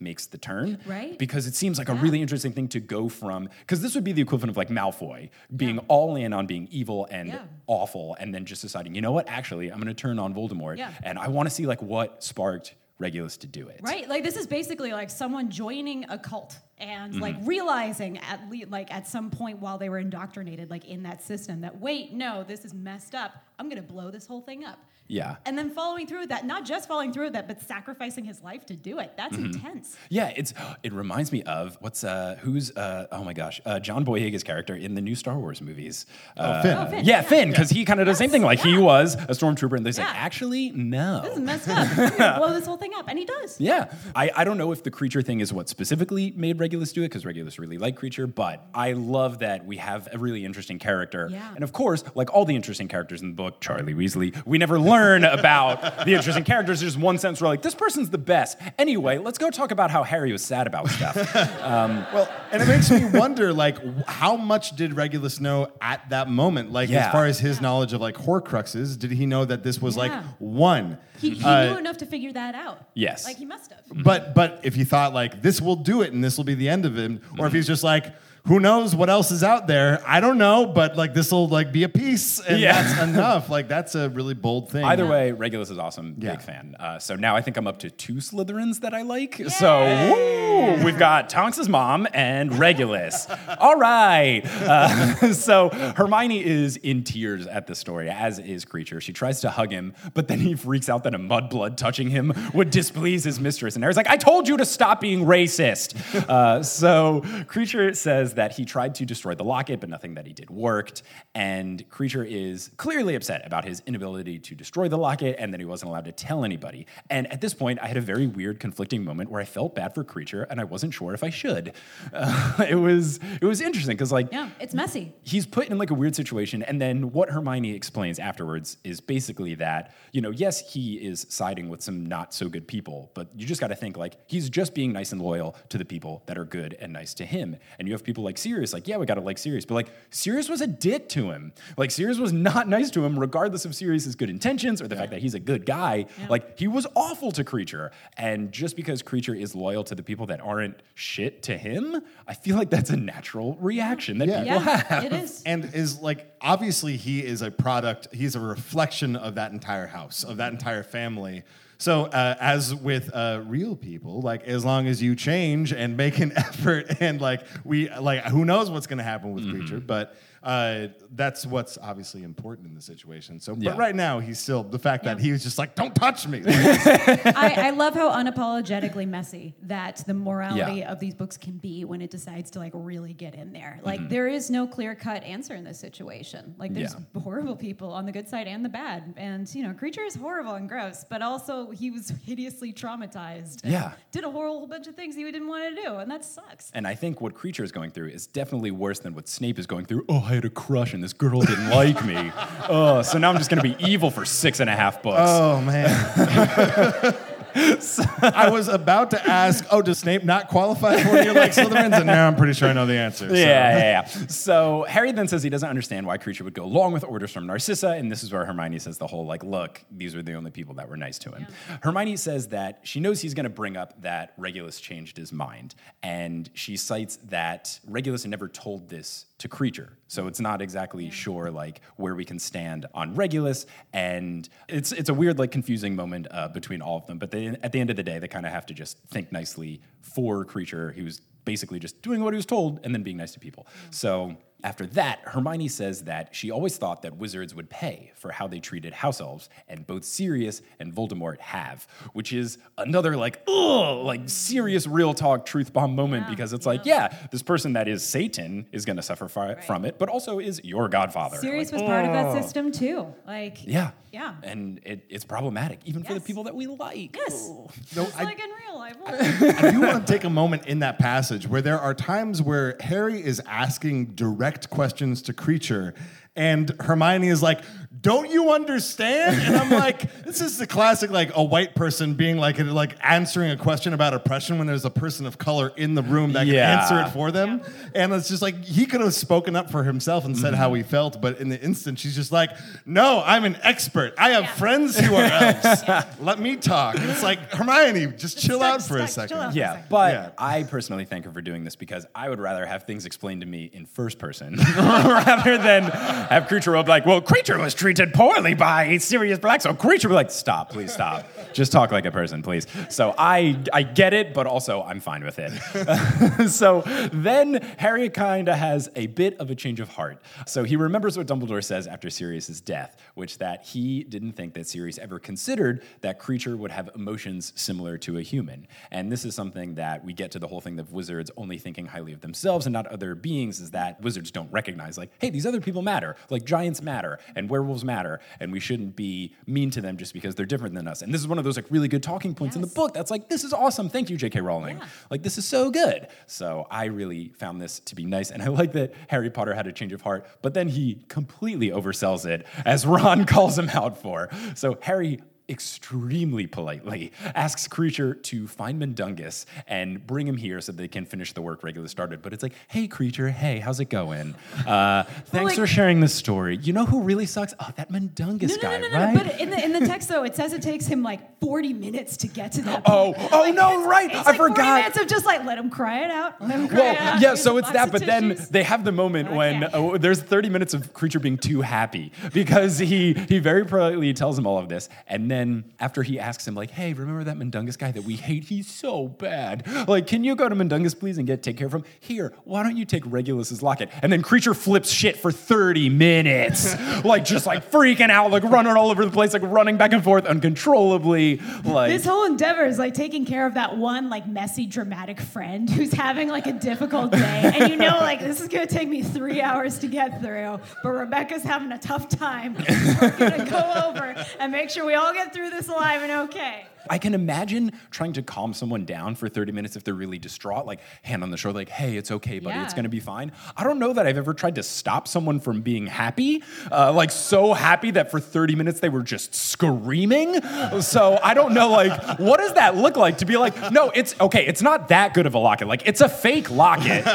makes the turn. Right. Because it seems like a really interesting thing to go from, because this would be the equivalent of like Malfoy being all in on being evil and Yeah. awful, and then just deciding, you know what, actually, I'm going to turn on Voldemort. Yeah. And I want to see like what sparked Regulus to do it. Right? Like this is basically like someone joining a cult. And like realizing at le- like at some point while they were indoctrinated like in that system that wait no this is messed up i'm gonna blow this whole thing up Yeah. and then following through with that not just following through with that but sacrificing his life to do it that's Mm-hmm. intense Yeah, it's it reminds me of what's uh who's uh oh my gosh uh, John Boyega's character in the new Star Wars movies. Uh, Finn. Oh, Finn, Yeah, yeah. Finn, because he kind of does the same thing. Like he was a stormtrooper, and he's like, Yeah. actually, no. this is messed up I'm gonna blow this whole thing up and he does Yeah, I, I don't know if the creature thing is what specifically made Regulus do it because Regulus really liked Kreacher, but I love that we have a really interesting character. Yeah. And of course, like all the interesting characters in the book, Charlie Weasley, we never learn about the interesting characters. There's just one sense where like this person's the best. Anyway, let's go talk about how Harry was sad about stuff. Well, and it makes me wonder, like, how much did Regulus know at that moment? Like, Yeah. as far as his knowledge of like Horcruxes, did he know that this was like one? he, he Uh, knew enough to figure that out Yes. like he must have But but if he thought like this will do it and this will be the end of him, or if Mm-hmm. he's just like, who knows what else is out there? I don't know, but like this will like be a piece, and Yeah. that's enough. Like that's a really bold thing. Either way, Regulus is awesome. Yeah. Big fan. Uh, so now I think I'm up to two Slytherins that I like. So woo, we've got Tonks's mom and Regulus. All right. Uh, so Hermione is in tears at the story, as is Kreacher. She tries to hug him, but then he freaks out that a mudblood touching him would displease his mistress. And Harry's like, I told you to stop being racist. Uh, so Kreacher says that he tried to destroy the locket, but nothing that he did worked. And Kreacher is clearly upset about his inability to destroy the locket and that he wasn't allowed to tell anybody. And at this point, I had a very weird, conflicting moment where I felt bad for Kreacher and I wasn't sure if I should. Uh, it was it was interesting because like yeah it's messy he's put in like a weird situation and then what hermione explains afterwards is basically that you know yes he is siding with some not so good people but you just got to think like he's just being nice and loyal to the people that are good and nice to him and you have people like sirius like yeah we got to like sirius but like sirius was a dick to him. Like sirius was not nice to him regardless of sirius's good intentions or the fact that he's a good guy. Like he was awful to Kreacher. And just because Kreacher is loyal to the people that aren't shit to him i feel like that's a natural reaction that Yeah. people have yeah it is. And is like obviously he is a product he's a reflection of that entire house of that entire family so uh, as with uh, real people like as long as you change and make an effort and like we like who knows what's going to happen with Kreacher but uh, that's what's obviously important in the situation so Yeah. but right now he's still the fact that he was just like don't touch me I, I love how unapologetically messy that the morality Yeah. of these books can be when it decides to like really get in there. Mm-hmm. Like there is no clear cut answer in this situation. Like there's Yeah. horrible people on the good side and the bad, and you know, Kreacher is horrible and gross, but also he was hideously traumatized. and Yeah. did a whole bunch of things he didn't want to do, and that sucks. And I think what Kreacher is going through is definitely worse than what Snape is going through. Oh, I had a crush and this girl didn't like me. Oh, so now I'm just going to be evil for six and a half books. Oh man. I was about to ask, oh, does Snape not qualify for you like Slytherins? And now I'm pretty sure I know the answer. so. Yeah, yeah, yeah. So Harry then says he doesn't understand why Kreacher would go along with orders from Narcissa, and this is where Hermione says the whole like, "Look, these were the only people that were nice to him." Hermione says that she knows he's going to bring up that Regulus changed his mind, and she cites that Regulus never told this to Kreacher, so it's not exactly sure like where we can stand on Regulus, and it's it's a weird like confusing moment uh, between all of them. But they, at the end of the day, they kind of have to just think nicely for Kreacher, who's basically just doing what he was told and then being nice to people. So after that, Hermione says that she always thought that wizards would pay for how they treated house elves, and both Sirius and Voldemort have, which is another like, ugh, like serious real talk truth bomb moment because it's like, yeah, this person that is Satan is going to suffer fi- from it, but also is your godfather. Sirius Like, was part of that system too. Like Yeah. Yeah. And it, it's problematic, even for the people that we like. Yes. No, I- like in real life. I do want to take a moment in that passage where there are times where Harry is asking direct questions to Kreacher, and Hermione is like, "Don't you understand?" And I'm like, "This is the classic, like a white person being like, like answering a question about oppression when there's a person of color in the room that Yeah. can answer it for them." And it's just like he could have spoken up for himself and said mm-hmm. how he felt, but in the instant, she's just like, "No, I'm an expert. I have Yeah. friends who are elves. Let me talk." And it's like Hermione, just chill stuck- out for a second. chill out. for a Yeah, but I personally thank her for doing this because I would rather have things explained to me in first person rather than have Kreacher be like, well, Kreacher was treated treated poorly by Sirius Black. So Kreacher be like, stop, please stop. Just talk like a person, please. So I I get it, but also I'm fine with it. so then Harry kind of has a bit of a change of heart. So he remembers what Dumbledore says after Sirius's death, which that he didn't think that Sirius ever considered that Kreacher would have emotions similar to a human. And this is something that we get to the whole thing of wizards only thinking highly of themselves and not other beings is that wizards don't recognize like, hey, these other people matter. Like giants matter and werewolves matter, and we shouldn't be mean to them just because they're different than us. And this is one of those like really good talking points in the book that's like, this is awesome. Thank you, J.K. Rowling. Yeah. Like, this is so good. So I really found this to be nice. And I like that Harry Potter had a change of heart, but then he completely oversells it, as Ron calls him out for. So Harry extremely politely asks Kreacher to find Mundungus and bring him here so they can finish the work Regulus started. But it's like, hey, Kreacher, hey, how's it going? Uh, thanks like- for sharing this story. You know who really sucks? Oh, that Mundungus No, no, guy, no, no, no, right? But in the in the text though, it says it takes him like 40 minutes to get to that. Oh, point. oh, Like, no, right. I like 40 minutes of just like let him cry it out. Let him cry Well, it out. yeah, so it's that, but then they have the moment when Okay. uh, there's 30 minutes of Kreacher being too happy because he he very politely tells him all of this, and then after he asks him like, "Hey, remember that Mundungus guy that we hate? He's so bad. Like, can you go to Mundungus please and get take care of him? Here, why don't you take Regulus's locket?" And then Kreacher flips shit for 30 minutes, like just like freaking out, like running all over the place, like running back and forth uncontrollably, like. This whole endeavor is like taking care of that one like messy, dramatic friend who's having like a difficult day, and you know like this is gonna take me three hours to get through, but Rebecca's having a tough time. We're gonna go over and make sure we all get through this alive and okay. I can imagine trying to calm someone down for 30 minutes if they're really distraught, like hand on the shoulder, like, hey, it's okay, buddy, it's gonna be fine. I don't know that I've ever tried to stop someone from being happy, uh, like so happy that for 30 minutes they were just screaming. So I don't know, like, what does that look like to be like, no, it's okay, it's not that good of a locket. Like, it's a fake locket.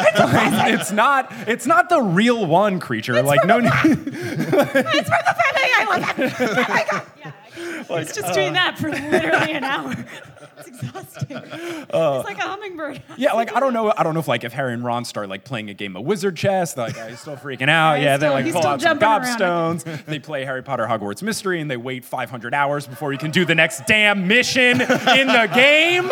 It's not, it's not the real one Kreacher. like, no, no. It's from the family. I love that. Oh my god. Yeah. He's just uh, doing that for literally an hour. It's exhausting. Uh, it's like a hummingbird. Yeah, like I don't know. I don't know if like if Harry and Ron start like playing a game of wizard chess, they're like he's still freaking out. yeah, they like pull out some gobstones. they play Harry Potter Hogwarts Mystery, and they wait 500 hours before you can do the next damn mission in the game.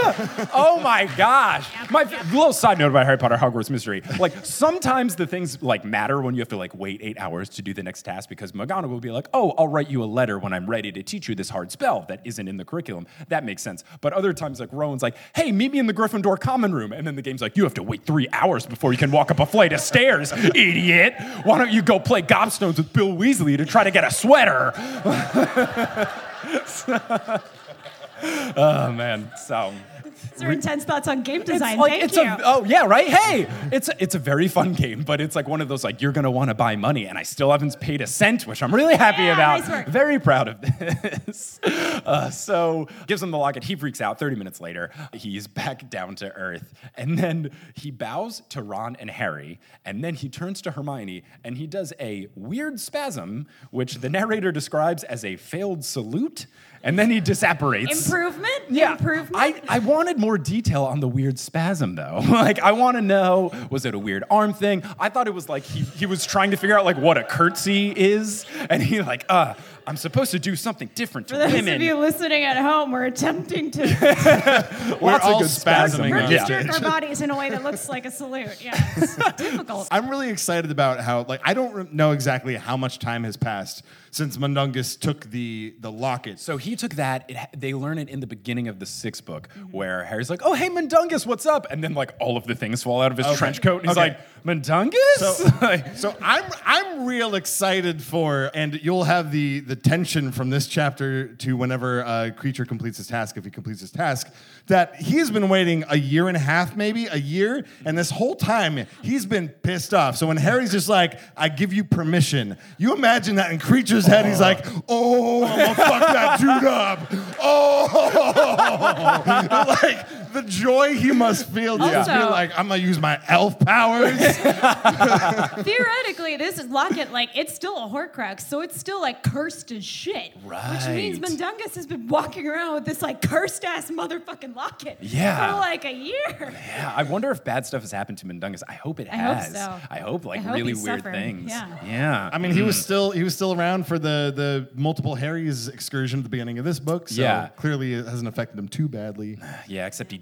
Oh my gosh! My little side note about Harry Potter Hogwarts Mystery: like sometimes the things like matter when you have to like wait eight hours to do the next task because McGonagall will be like, oh, I'll write you a letter when I'm ready to teach you this hard spell that isn't in the curriculum. That makes sense. But other times, like Rowan's like, hey, meet me in the Gryffindor common room. And then the game's like, you have to wait three hours before you can walk up a flight of stairs, idiot. Why don't you go play gobstones with Bill Weasley to try to get a sweater? oh, man. So. Are intense thoughts on game design. It's like, Thank it's you. A, oh yeah, right. Hey, it's a, it's a very fun game, but it's like one of those like you're gonna want to buy money, and I still haven't paid a cent, which I'm really happy Yeah, about. nice. Very proud of this. Uh, so gives him the locket. He freaks out. Thirty minutes later, he's back down to earth, and then he bows to Ron and Harry, and then he turns to Hermione, and he does a weird spasm, which the narrator describes as a failed salute, and then he disapparates. Improvement? Yeah, Improvement? I, I wanted more detail on the weird spasm though. like I want to know was it a weird arm thing? I thought it was like he, he was trying to figure out like what a curtsy is, and he like uh I'm supposed to do something different to For those women. of you listening at home, we're attempting to We're Lots of all good spasm. spasming on Yeah. jerk our stage. bodies in a way that looks like a salute. Yeah, it's difficult. I'm really excited about how, like, I don't re- know exactly how much time has passed since Mundungus took the the locket. So he took that. It, they learn it in the beginning of the sixth book, Mm-hmm. where Harry's like, "Oh, hey, Mundungus, what's up?" And then like all of the things fall out of his Okay. trench coat, and he's Okay. like, "Mundungus." So, so I'm I'm real excited for, and you'll have the the tension from this chapter to whenever uh, Kreacher completes his task, if he completes his task, that he's been waiting a year and a half, maybe a year, and this whole time he's been pissed off. So when Harry's just like, "I give you permission," you imagine that in Kreacher's head, he's like, "Oh, I'm gonna fuck that dude up." Oh, like the joy he must feel to just be Also- like, I'm gonna use my elf powers. Theoretically, this is locket like it's still a Horcrux, so it's still like cursed as shit. Which means Right. Mundungus has been walking around with this like cursed ass motherfucking locket Yeah. for like a year. Yeah, I wonder if bad stuff has happened to Mundungus. I hope it I hope has. so. I hope like I hope really he's weird suffering. things. Yeah. Yeah. I mean, he was mm. still he was still around for the the multiple Harrys excursion at the beginning of this book. So Yeah. clearly it hasn't affected him too badly. Yeah, except he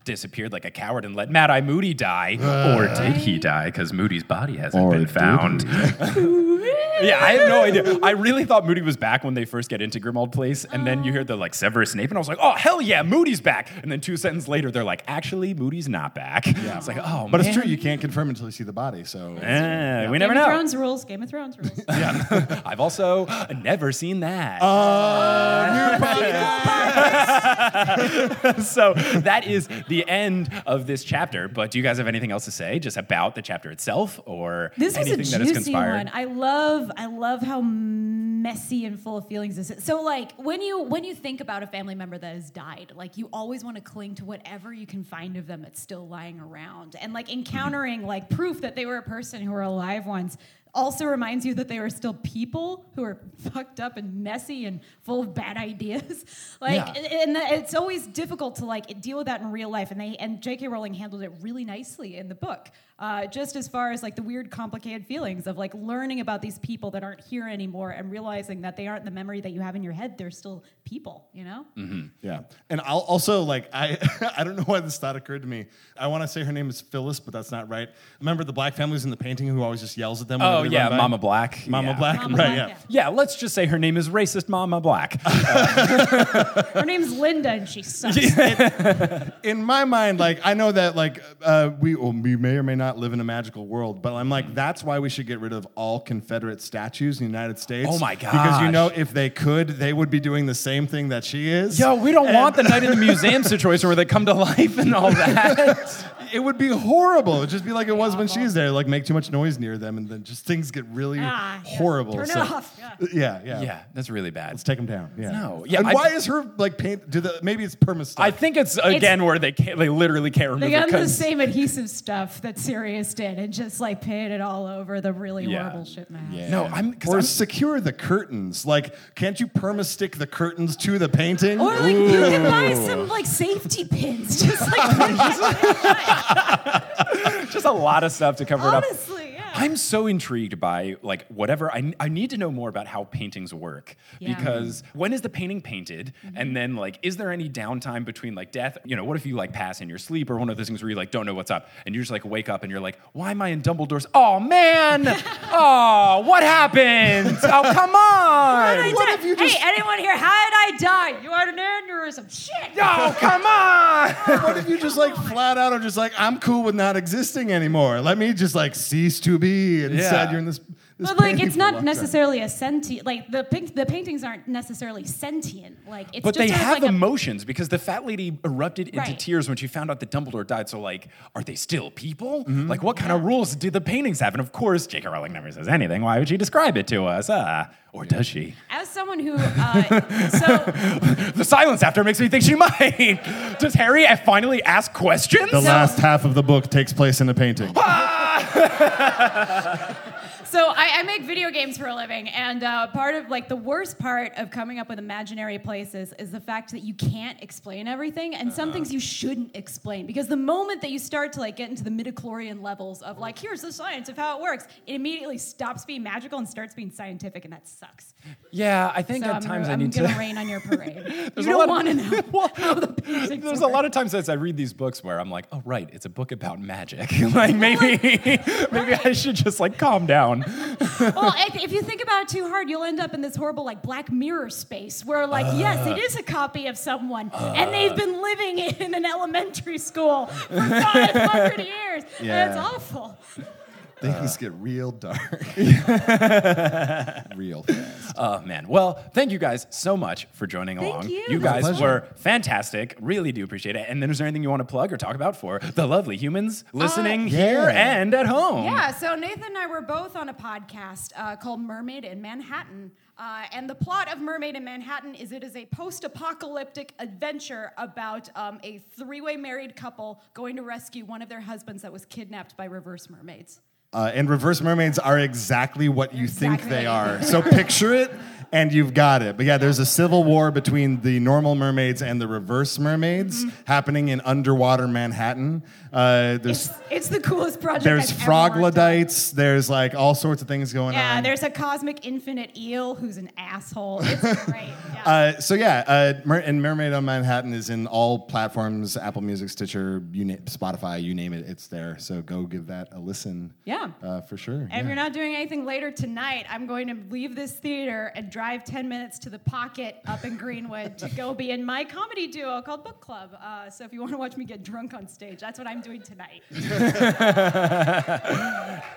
disappeared like a coward and let Mad Eye Moody die. or did he die? Because Moody's body hasn't Or been did found. yeah, I have no idea. I really thought Moody was back when they first get into Grimmauld Place, and then you hear the like Severus Snape, and I was like, oh hell yeah, Moody's back. And then two sentences later, they're like, actually, Moody's not back. Yeah. It's like, oh, But it's true, you can't confirm until you see the body. So Eh, we Game never of know. Thrones rules. Game of Thrones rules. Yeah, I've also never seen that. so that is the end of this chapter. But do you guys have anything else to say just about the chapter itself or This is a anything that has juicy conspired? one. I love I love how messy and full of feelings this is. So like when you when you think about a family member that has died, like you always want to cling to whatever you can find of them that's still lying around. And like encountering like proof that they were a person who were alive once also reminds you that they were still people who are fucked up and messy and full of bad ideas. like Yeah. and it's always difficult to like deal with that in real life and they and J.K. Rowling handled it really nicely in the book. Uh, just as far as like the weird, complicated feelings of like learning about these people that aren't here anymore and realizing that they aren't the memory that you have in your head. They're still people, you know? Yeah, and I'll also like I I don't know why this thought occurred to me. I want to say her name is Phyllis, but that's not right. Remember the black families in the painting who always just yells at them? Oh whenever yeah. Mama Black. Mama Yeah. Black, Mama right? Black, yeah. yeah. Yeah, let's just say her name is racist Mama Black. Her name's Linda and she sucks. In my mind, like I know that like uh, we well, we may or may not live in a magical world, but I'm like that's why we should get rid of all Confederate statues in the United States. Oh my god! Because you know if they could, they would be doing the same thing that she is. Yo, we don't want the night in the museum situation where they come to life and all that. It would be horrible. It would just be like it was when she's there. Like make too much noise near them, and then just things get really Ah, yeah. horrible. Turn it So- off. Yeah. Yeah, yeah. yeah, that's really bad. Let's take them down. Yeah. No, yeah, And I- why is her like paint? Do the maybe it's perma stuff? I think it's again where they can't, they literally can't remove They it got the 'cause- same adhesive stuff that Sirius did and just like painted all over the really Yeah. horrible shit in the house. No, I'm because or I'm, secure the curtains. Like, can't you perma stick the curtains to the painting? Or like you can buy some like safety pins, just like just a lot of stuff to cover it up. honestly, yeah. I'm so intrigued by like whatever I, I need to know more about how paintings work Yeah. because when is the painting painted Mm-hmm. and then like is there any downtime between like death you know what if you like pass in your sleep or one of those things where you like don't know what's up and you just like wake up and you're like why am I in Dumbledore's oh man oh what happened oh come on I What did- if you just- Hey, anyone here? How did I die? You had an aneurysm. Shit. oh come on what if you just like flat out are just like, I'm cool with not existing anymore. Let me just like cease to be. And Yeah. you're in this. This But like, it's for a long not time. necessarily a sentient. Like the paint, the paintings aren't necessarily sentient. Like it's But just they have like a- emotions because the fat lady erupted into Right. tears when she found out that Dumbledore died. So, like, are they still people? Mm-hmm. Like, what kind of rules do the paintings have? And of course, J.K. Rowling never says anything. Why would she describe it to us? Uh, or does she? As someone who, uh, so The silence after makes me think she might. does Harry finally ask questions? The last half of the book takes place in a painting. So I, I make video games for a living, and uh, part of like the worst part of coming up with imaginary places is the fact that you can't explain everything, and some things you shouldn't explain because the moment that you start to like get into the midichlorian levels of like here's the science of how it works, it immediately stops being magical and starts being scientific, and that sucks. yeah, I think So at I'm, times I'm I need gonna rain on your parade. You don't want to know Well, how the paintings There's a lot of times as I read these books where I'm like, oh right, it's a book about magic. like maybe, maybe I should just like calm down. well, if, if you think about it too hard, you'll end up in this horrible like Black Mirror space where, like, yes, it uh. is a copy of someone, uh. and they've been living in an elementary school for 500 years, and it's awful. Things get real dark. real fast. Oh man. Well, thank you guys so much for joining along. you. My guys were fantastic. Really do appreciate it. And then is there anything you want to plug or talk about for the lovely humans listening here yeah. and at home? Yeah, so Nathan and I were both on a podcast uh, called Mermaid in Manhattan. Uh, and the plot of Mermaid in Manhattan is it is a post apocalyptic adventure about um, a three way married couple going to rescue one of their husbands that was kidnapped by reverse mermaids. Uh, and reverse mermaids are exactly what you think they are. So picture it, and you've got it. But yeah, there's a civil war between the normal mermaids and the reverse mermaids Mm-hmm. happening in underwater Manhattan. Uh, there's It's, it's the coolest project. there's I've ever worked on. froglodytes. There's like all sorts of things going Yeah, on. Yeah, there's a cosmic infinite eel who's an asshole. It's great. Yeah. Uh, so yeah, uh, Mer- and Mermaid on Manhattan is in all platforms: Apple Music, Stitcher, you na- Spotify, you name it, it's there. So go give that a listen. Yeah. uh, for sure. And if you're not doing anything later tonight, I'm going to leave this theater and drive 10 minutes to the Pocket up in Greenwood to go be in my comedy duo called Book Club. Uh, so if you want to watch me get drunk on stage, that's what I'm doing tonight.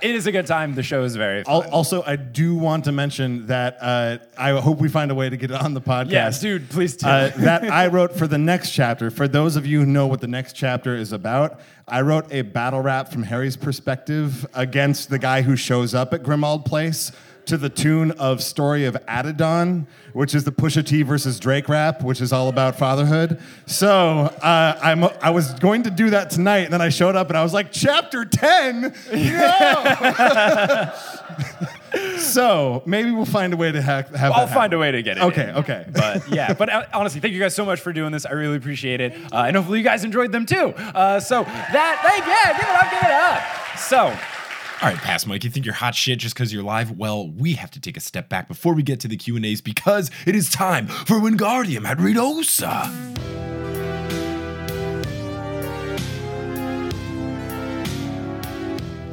It is a good time. The show is very fun. Al- Also, I do want to mention that uh, I hope we find a way to get it on the podcast. Yes, dude, please do. Uh, that I wrote for the next chapter. For those of you who know what the next chapter is about, I wrote a battle rap from Harry's perspective against the guy who shows up at Grimmauld Place to the tune of Story of Adidon, which is the Pusha T versus Drake rap, which is all about fatherhood. So uh, I'm, I was going to do that tonight, and then I showed up and I was like, Chapter 10? No! so maybe we'll find a way to ha- have that I'll find a way to get it. Okay, in. okay. But yeah, but uh, honestly, thank you guys so much for doing this. I really appreciate it. Uh, and hopefully you guys enjoyed them too. Uh, so that, thank yeah, give it up, give it up. So, All right, Pass Mike, you think you're hot shit just because you're live? Well, we have to take a step back before we get to the Q&As because it is time for Wingardium Adridosa.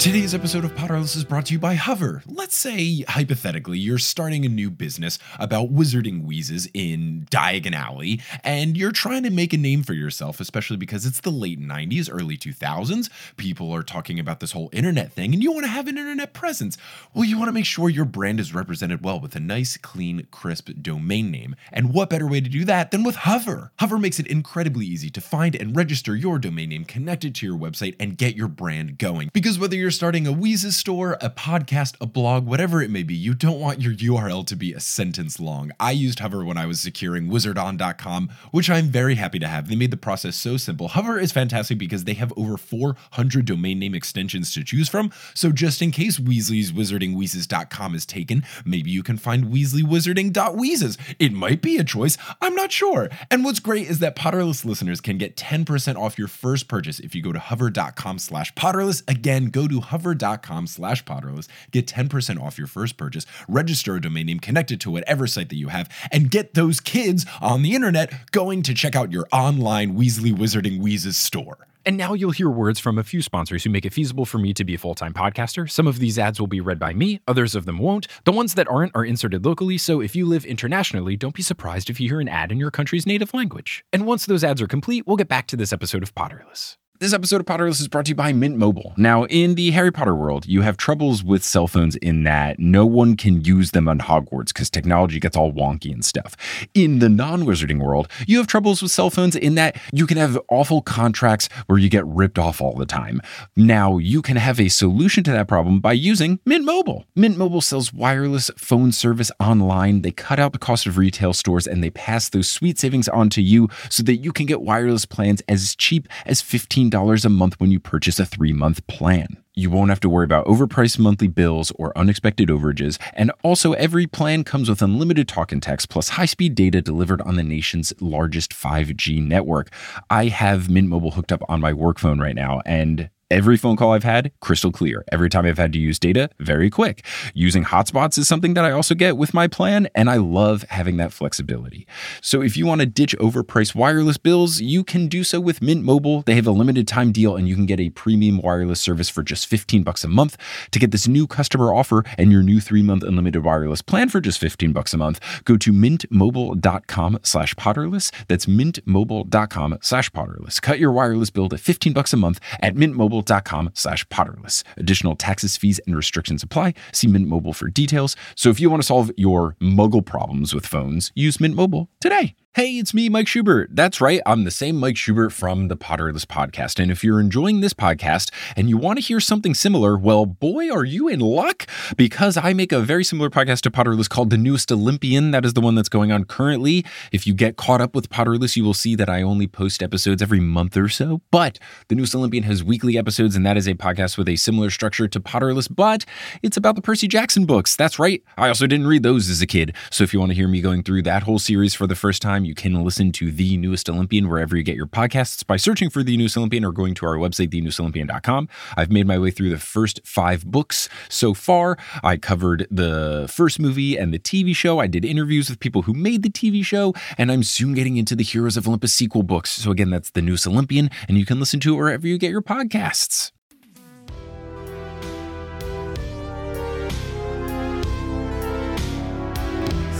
Today's episode of Potterless is brought to you by Hover. Let's say, hypothetically, you're starting a new business about wizarding wheezes in Diagon Alley, and you're trying to make a name for yourself, especially because it's the late 90s, early 2000s. People are talking about this whole internet thing, and you want to have an internet presence. Well, you want to make sure your brand is represented well with a nice, clean, crisp domain name. And what better way to do that than with Hover? Hover makes it incredibly easy to find and register your domain name connected to your website and get your brand going. Because whether you're starting a Wheezes store, a podcast, a blog, whatever it may be, you don't want your URL to be a sentence long. I used Hover when I was securing wizardon.com, which I'm very happy to have. They made the process so simple. Hover is fantastic because they have over 400 domain name extensions to choose from. So just in case Weasley's wizardingwheezes.com is taken, maybe you can find weasleywizarding.wheezes. It might be a choice. I'm not sure. And what's great is that Potterless listeners can get 10% off your first purchase if you go to hover.com slash Potterless. Again, go to hover.com slash Potterless. Get 10% off your first purchase. Register a domain name connected to whatever site that you have and get those kids on the internet going to check out your online Weasley Wizarding Wheezes store. And now you'll hear words from a few sponsors who make it feasible for me to be a full time podcaster. Some of these ads will be read by me, others of them won't. The ones that aren't are inserted locally, so if you live internationally, don't be surprised if you hear an ad in your country's native language. And once those ads are complete, we'll get back to this episode of Potterless. This episode of Potterless is brought to you by Mint Mobile. Now, in the Harry Potter world, you have troubles with cell phones in that no one can use them on Hogwarts because technology gets all wonky and stuff. In the non wizarding world, you have troubles with cell phones in that you can have awful contracts where you get ripped off all the time. Now, you can have a solution to that problem by using Mint Mobile. Mint Mobile sells wireless phone service online. They cut out the cost of retail stores and they pass those sweet savings on to you so that you can get wireless plans as cheap as $15 a month when you purchase a three month plan. You won't have to worry about overpriced monthly bills or unexpected overages. And also, every plan comes with unlimited talk and text plus high speed data delivered on the nation's largest 5G network. I have Mint Mobile hooked up on my work phone right now, and Every phone call I've had, crystal clear. Every time I've had to use data, very quick. Using hotspots is something that I also get with my plan, and I love having that flexibility. So if you want to ditch overpriced wireless bills, you can do so with Mint Mobile. They have a limited time deal, and you can get a premium wireless service for just 15 bucks a month. To get this new customer offer and your new three-month unlimited wireless plan for just 15 bucks a month, go to mintmobile.com slash potterless. That's mintmobile.com slash potterless. Cut your wireless bill to 15 bucks a month at mintmobile.com mintmobile.com slash potterless. Additional taxes, fees, and restrictions apply. See Mint Mobile for details. So if you want to solve your muggle problems with phones, use Mint Mobile today. Hey, it's me, Mike Schubert. That's right. I'm the same Mike Schubert from the Potterless podcast. And if you're enjoying this podcast and you want to hear something similar, well, boy, are you in luck because I make a very similar podcast to Potterless called The Newest Olympian. That is the one that's going on currently. If you get caught up with Potterless, you will see that I only post episodes every month or so. But The Newest Olympian has weekly episodes, and that is a podcast with a similar structure to Potterless, but it's about the Percy Jackson books. That's right. I also didn't read those as a kid. So if you want to hear me going through that whole series for the first time, you can listen to The Newest Olympian wherever you get your podcasts by searching for The Newest Olympian or going to our website, thenewestolympian.com. I've made my way through the first five books so far. I covered the first movie and the TV show. I did interviews with people who made the TV show, and I'm soon getting into the Heroes of Olympus sequel books. So again, that's The Newest Olympian, and you can listen to it wherever you get your podcasts.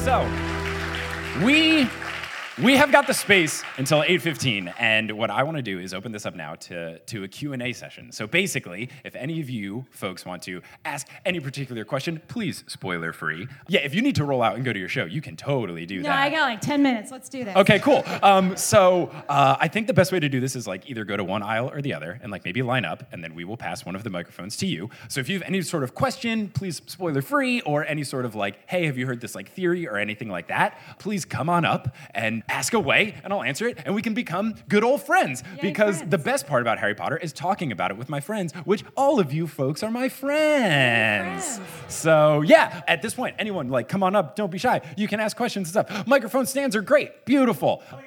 So, we we have got the space until 8:15 and what I want to do is open this up now to to a Q&A session. So basically, if any of you folks want to ask any particular question, please spoiler free. Yeah, if you need to roll out and go to your show, you can totally do No, that. I got like 10 minutes. Let's do this. Okay, cool. Um, so uh, I think the best way to do this is like either go to one aisle or the other and like maybe line up, and then we will pass one of the microphones to you. So if you have any sort of question, please spoiler free, or any sort of like, hey, have you heard this like theory or anything like that? Please come on up and ask away, and I'll answer it, and we can become good old friends. because friends. the best part about Harry Potter is talking about it with my friends, which all of you folks are my friends. friends. So yeah, at this point, anyone like come on up, don't be shy. You can ask questions and stuff. Microphone stands are great, beautiful. Oh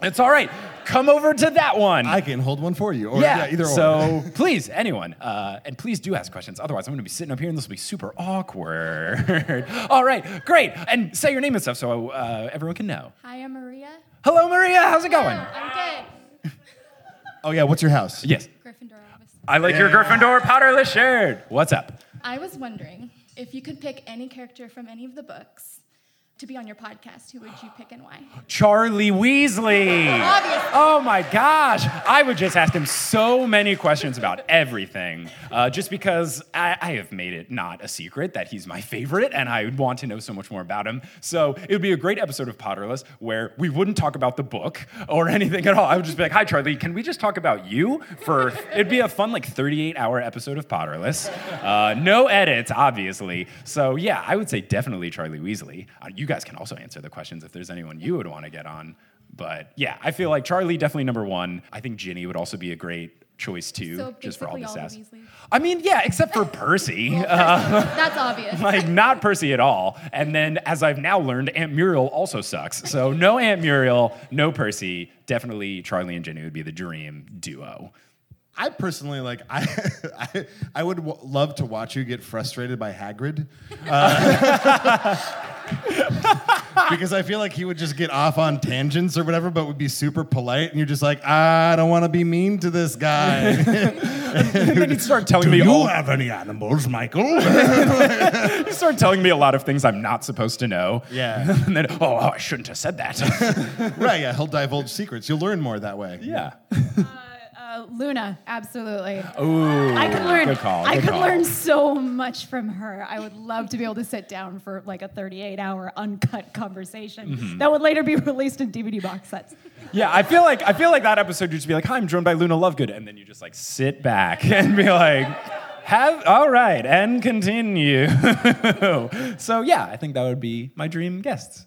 It's all right. Come over to that one. I can hold one for you. Or, yeah. yeah, either or. so please, anyone, uh, and please do ask questions. Otherwise, I'm going to be sitting up here and this will be super awkward. all right, great. And say your name and stuff so uh, everyone can know. Hi, I'm Maria. Hello, Maria. How's it going? I'm good. oh yeah, what's your house? Yes. Gryffindor, obviously. I like your Gryffindor Potterless shirt. What's up? I was wondering if you could pick any character from any of the books to be on your podcast, who would you pick and why? Charlie Weasley. Obviously. Oh my gosh. I would just ask him so many questions about everything, uh, just because I, I have made it not a secret that he's my favorite and I would want to know so much more about him. So it would be a great episode of Potterless where we wouldn't talk about the book or anything at all. I would just be like, hi, Charlie, can we just talk about you for, it'd be a fun like 38 hour episode of Potterless. Uh, no edits, obviously. So yeah, I would say definitely Charlie Weasley. Uh, you guys can also answer the questions if there's anyone you would want to get on. But yeah, I feel like Charlie definitely number one. I think Ginny would also be a great choice too, So just for all the all sass. I mean, yeah, except for Percy. Uh, That's obvious. like not Percy at all. And then, as I've now learned, Aunt Muriel also sucks. So no Aunt Muriel, no Percy. Definitely Charlie and Ginny would be the dream duo. I personally like I I, I would w- love to watch you get frustrated by Hagrid. Uh, because I feel like he would just get off on tangents or whatever, but would be super polite, and you're just like, I don't want to be mean to this guy. And then he'd start telling me Do you all- have any animals, Michael? he'd start telling me a lot of things I'm not supposed to know. Yeah. And then, oh, oh, I shouldn't have said that. right? Yeah, he'll divulge secrets. You'll learn more that way. yeah. Uh, Luna, absolutely. Ooh. I could learn. Good call. I could call. learn so much from her. I would love to be able to sit down for like a 38-hour uncut conversation Mm-hmm. that would later be released in DVD box sets. Yeah, I feel like I feel like that episode you'd just be like, "Hi, I'm joined by Luna Lovegood," and then you just like sit back and be like, "Have all right," and continue. so yeah, I think that would be my dream guests.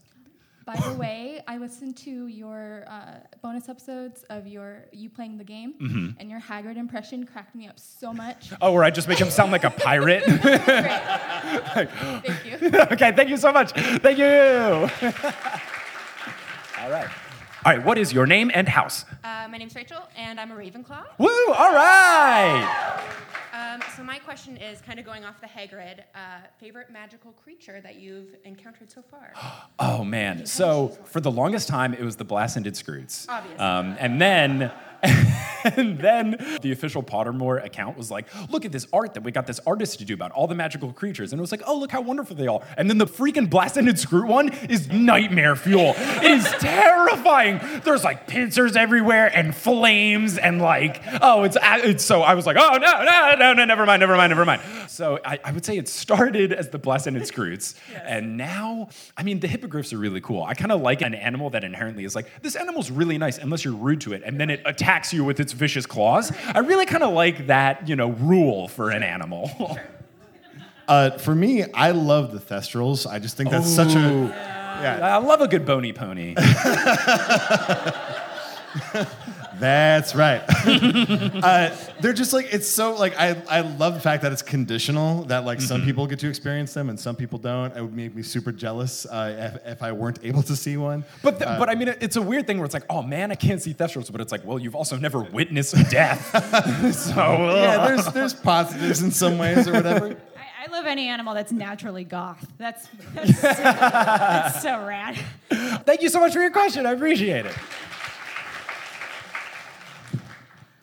By the way, I listened to your uh, bonus episodes of your you playing the game, Mm-hmm. and your Hagrid impression cracked me up so much. Oh, where I just make him sound like a pirate. Thank you. okay, thank you so much. Thank you. all right. All right, what is your name and house? Uh, my name's Rachel, and I'm a Ravenclaw. Woo! All right. Um, so my question is kind of going off the Hagrid. Uh, favorite magical creature that you've encountered so far? Oh man. So for the longest time, it was the Blasted Scroots. Obviously. Um, and then, and then the official Pottermore account was like, look at this art that we got this artist to do about all the magical creatures. And it was like, oh, look how wonderful they are. And then the freaking blast ended Skrewt one is nightmare fuel. it is terrifying. There's like pincers everywhere and flames and like, oh, it's, uh, it's so, I was like, oh, no, no, no, no, never mind, never mind, never mind. So I, I would say it started as the blasted screws. And now, I mean, the hippogriffs are really cool. I kind of like an animal that inherently is like, this animal's really nice unless you're rude to it. And then it attacks you with its vicious claws. I really kind of like that, you know, rule for an animal. Uh, for me, I love the Thestrals. I just think that's such a. Yeah, I love a good bony pony. that's right. uh, they're just like it's so like I I love the fact that it's conditional that like some people get to experience them and some people don't. It would make me super jealous uh, if, if I weren't able to see one. But, the, but I mean, it's a weird thing where it's like, oh man, I can't see Thestrals, but it's like, well, you've also never witnessed death. so, Yeah, there's there's positives in some ways or whatever. I, I love any animal that's naturally goth. That's that's so, that's so rad. thank you so much for your question. I appreciate it.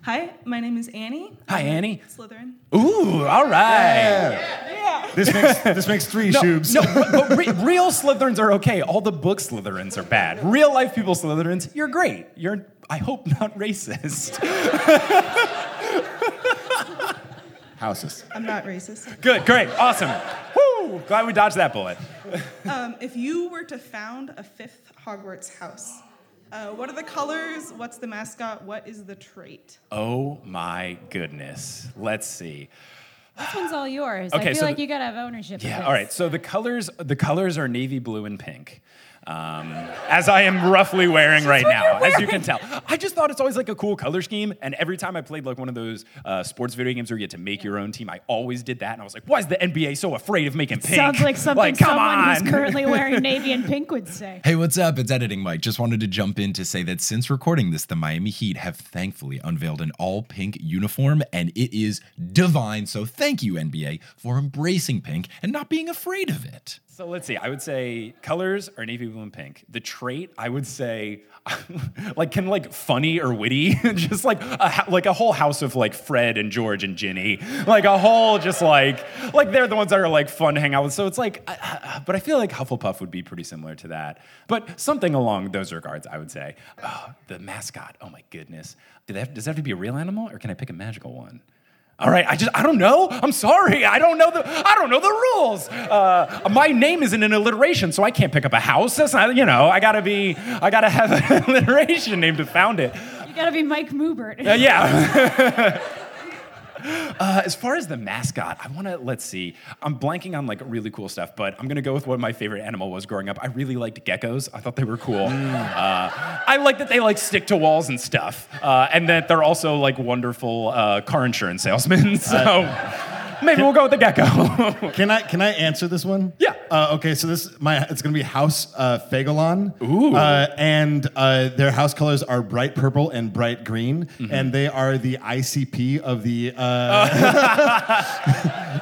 Hi, my name is Annie. Hi, Annie. Slytherin. Ooh, all right. This makes this makes three No, shoobs. no, but, but re- real Slytherins are okay. All the book Slytherins are bad. Real life people Slytherins, you're great. You're, I hope, not racist. Houses. I'm not racist. Good, great, awesome. Woo! Glad we dodged that bullet. Um, if you were to found a fifth Hogwarts house, uh, what are the colors? What's the mascot? What is the trait? Oh my goodness. Let's see. This one's all yours. Okay, I feel so like the- you gotta have ownership. of Yeah. this. All right. So the colors, the colors are navy blue and pink. Um, as I am roughly wearing right now, as you can tell. I just thought it's always like a cool color scheme, and every time I played like one of those uh, sports video games where you get to make your own team, I always did that, and I was like, "Why is the NBA so afraid of making pink?" Sounds like something come someone on. who's currently wearing navy and pink would say. Hey, what's up? It's Editing Mike. Just wanted to jump in to say that since recording this, the Miami Heat have thankfully unveiled an all pink uniform, and it is divine. So thank you, NBA, for embracing pink and not being afraid of it. So let's see. I would say colors are navy blue and pink. The trait, I would say, like can like funny or witty, just like a, like a whole house of like Fred and George and Ginny, like a whole just like like they're the ones that are like fun to hang out with. So it's like, but I feel like Hufflepuff would be pretty similar to that, but something along those regards, I would say. Oh, the mascot. Oh my goodness. Do they have, does that have to be a real animal, or can I pick a magical one? All right, I just I don't know. I'm sorry. I don't know the I don't know the rules. Uh, my name isn't an alliteration, so I can't pick up a house. That's not you know. I gotta be I gotta have an alliteration name to found it. You gotta be Mike Moobert. Uh, yeah. Uh, as far as the mascot, I want to let's see. I'm blanking on like really cool stuff, but I'm gonna go with what my favorite animal was growing up. I really liked geckos. I thought they were cool. Uh, I like that they like stick to walls and stuff, uh, and that they're also like wonderful uh, car insurance salesmen. So maybe we'll go with the gecko. Can I can I answer this one? Yeah. Uh, okay, so this my it's gonna be House uh, Fagelon. Ooh. Uh, and uh, their house colors are bright purple and bright green, Mm-hmm. and they are the ICP of the uh,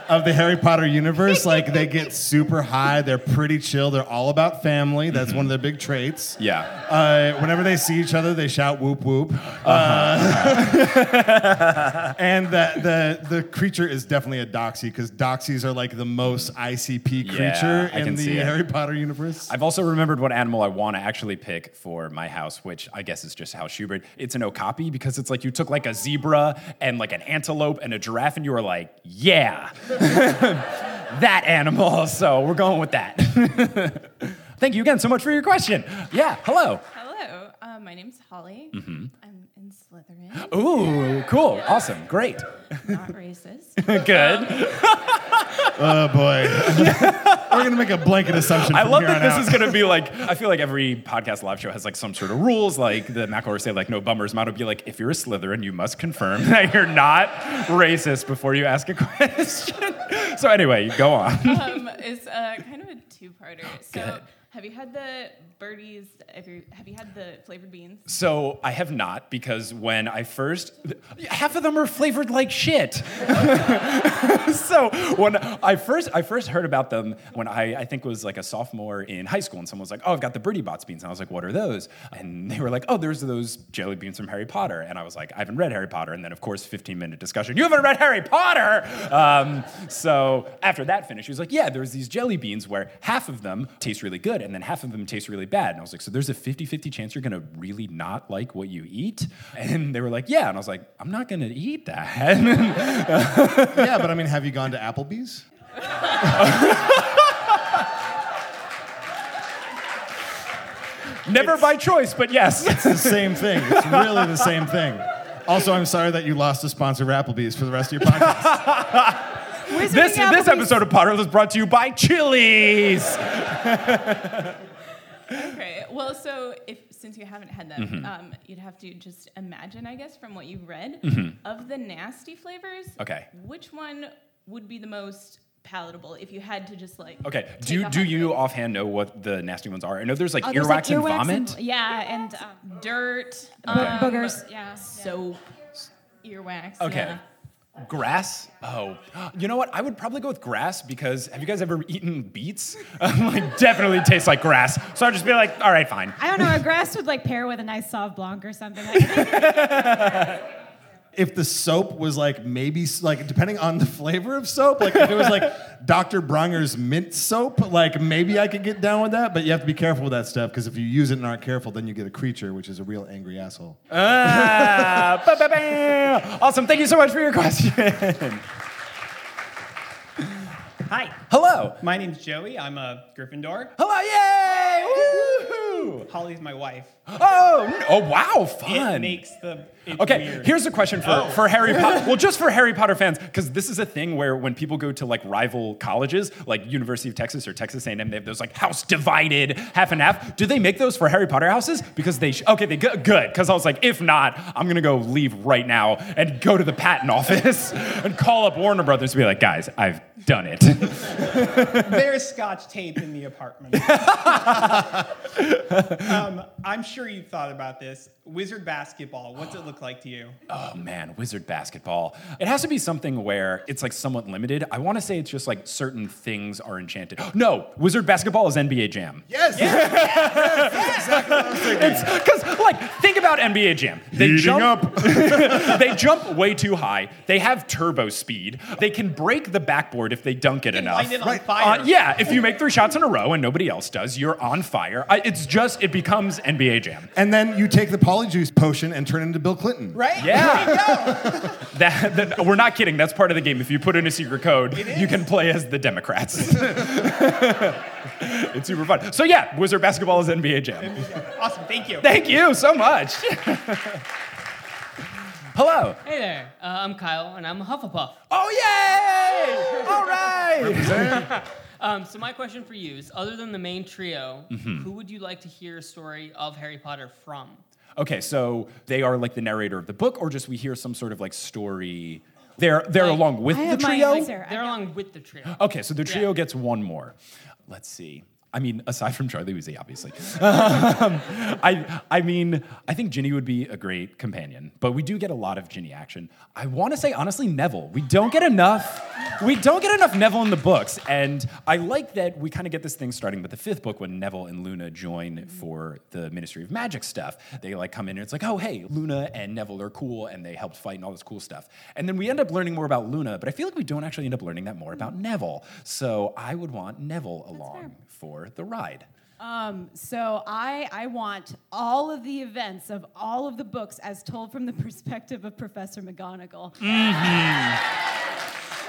of the Harry Potter universe. like they get super high. They're pretty chill. They're all about family. That's one of their big traits. Mm-hmm. yeah. Uh, whenever they see each other, they shout "whoop whoop," Uh-huh. uh, and the, the the creature is definitely a doxy because doxies are like the most ICP creature Yeah, I in the see. Harry Potter universe. I've also remembered what animal I want to actually pick for my house, which I guess is just House Schubert. It's an okapi because it's like you took like a zebra and like an antelope and a giraffe, and you were like, yeah, that animal. So we're going with that. Thank you again so much for your question. Yeah, hello. Hello, uh, my name's Holly. Mm-hmm. I'm Slytherin. Ooh, cool, awesome, great, Not racist. good. oh boy, we're gonna make a blanket assumption. I from love here that on this out. is going to be like, I feel like every podcast live show has like some sort of rules. Like the McElroy say, like, no bummers. Mine would be like, if you're a Slytherin, you must confirm that you're not racist before you ask a question. so anyway, go on. um, it's uh, kind of a two-parter. So, Good. Have you had the birdies? Have you, have you had the flavored beans? So I have not because when I first, half of them are flavored like shit. so when I first I first heard about them when I I think was like a sophomore in high school and someone was like, oh I've got the Bertie Bott's beans and I was like, what are those? And they were like, oh there's those jelly beans from Harry Potter and I was like, I haven't read Harry Potter and then of course 15 minute discussion, you haven't read Harry Potter. Um, so after that finished, he was like, yeah there's these jelly beans where half of them taste really good and then half of them taste really bad. And I was like, so there's a 50-50 chance you're gonna really not like what you eat? And they were like, yeah. And I was like, I'm not gonna eat that. yeah, but I mean, have you gone to Applebee's? Never by choice, but yes. It's the same thing. It's really the same thing. Also, I'm sorry that you lost a sponsor of Applebee's for the rest of your podcast. this, this episode of Potter is brought to you by Chili's. Okay. Well, so if since you haven't had them, Mhm. um, you'd have to just imagine, I guess, from what you've read, Mhm. of the nasty flavors. Okay. Which one would be the most palatable if you had to just like? Okay. take Do a do hot you offhand know what the nasty ones are? I know there's like Oh, earwax like, and earwax vomit. and- yeah, and um, dirt, Bo- um, boogers. yeah, soap, earwax. Okay. yeah. Grass? Oh, you know what? I would probably go with grass because have you guys ever eaten beets? like, definitely tastes like grass. So I'd just be like, all right, fine. I don't know. A grass would like pair with a nice soft blanc or something. if the soap was like maybe like depending on the flavor of soap, like if it was like Dr. Bronner's mint soap, like maybe I could get down with that. But you have to be careful with that stuff because if you use it and aren't careful, then you get a creature, which is a real angry asshole. Ah, ba, ba, ba. Awesome. Thank you so much for your question. Hi. Hello. My name's Joey. I'm a Gryffindor. Hello, yay! Woohoo! Holly's my wife. Oh, oh wow, fun. It makes the. It's Okay, weird. here's a question for, Oh. for Harry Potter. Well, just for Harry Potter fans, because this is a thing where when people go to like rival colleges, like University of Texas or Texas A&M, they have those like house divided half and half. Do they make those for Harry Potter houses? Because they sh- okay, they go- good. Because I was like, if not, I'm gonna go leave right now and go to the patent office and call up Warner Brothers and be like, guys, I've done it. There's scotch tape in the apartment. um, I'm sure you've thought about this. Wizard basketball, what's it look like to you? Oh man, wizard basketball. It has to be something where it's like somewhat limited. I want to say it's just like certain things are enchanted. No, wizard basketball is NBA Jam. Yes. Exactly. Because like think about NBA Jam. They Heating jump. they jump way too high. They have turbo speed. They can break the backboard if they dunk it enough. light it on fire. Uh, yeah, if you make three shots in a row and nobody else does, you're on fire. I, it's just it becomes NBA Jam. And then you take the polyjuice potion and turn it into Bill Clinton. Right? Yeah. That, that- we're not kidding. That's part of the game. If you put in a secret code, you can play as the Democrats. it's super fun. So yeah, Wizard basketball is NBA Jam. Awesome. Thank you. Thank you so much. Hello. Hey there, uh, I'm Kyle, and I'm a Hufflepuff. Oh yay! All right. Um, so my question for you is: Other than the main trio, Mhm. who would you like to hear a story of Harry Potter from? Okay, so they are like the narrator of the book, or just we hear some sort of like story. They're they're along with the trio. They're along with the trio. Okay, so the trio gets one more. Let's see. I mean, aside from Charlie Weasley, obviously. Um, I, I mean, I think Ginny would be a great companion, but we do get a lot of Ginny action. I want to say, honestly, Neville. We don't get enough. We don't get enough Neville in the books, and I like that we kind of get this thing starting with the fifth book when Neville and Luna join for the Ministry of Magic stuff. They like come in and it's like, oh hey, Luna and Neville are cool, and they helped fight and all this cool stuff. And then we end up learning more about Luna, but I feel like we don't actually end up learning that more about Neville. So I would want Neville along for the ride. Um, so I I want all of the events of all of the books as told from the perspective of Professor McGonagall.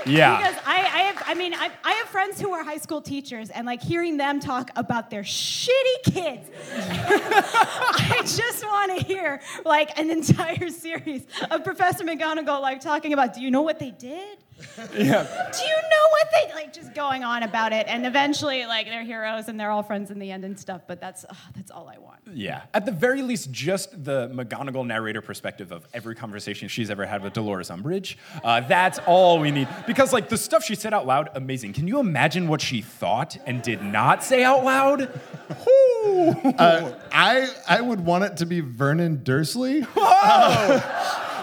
Yeah. Because I, I have, I mean, I, I have friends who are high school teachers, and like hearing them talk about their shitty kids, I just want to hear like an entire series of Professor McGonagall like talking about, do you know what they did? Yeah. Do you know what they like? Just going on about it, and eventually, like they're heroes and they're all friends in the end and stuff. But that's ugh, that's all I want. Yeah. At the very least, just the McGonagall narrator perspective of every conversation she's ever had with Dolores Umbridge. Uh, that's all we need. Because, like, the stuff she said out loud, amazing. Can you imagine what she thought and did not say out loud? Uh, I I would want it to be Vernon Dursley.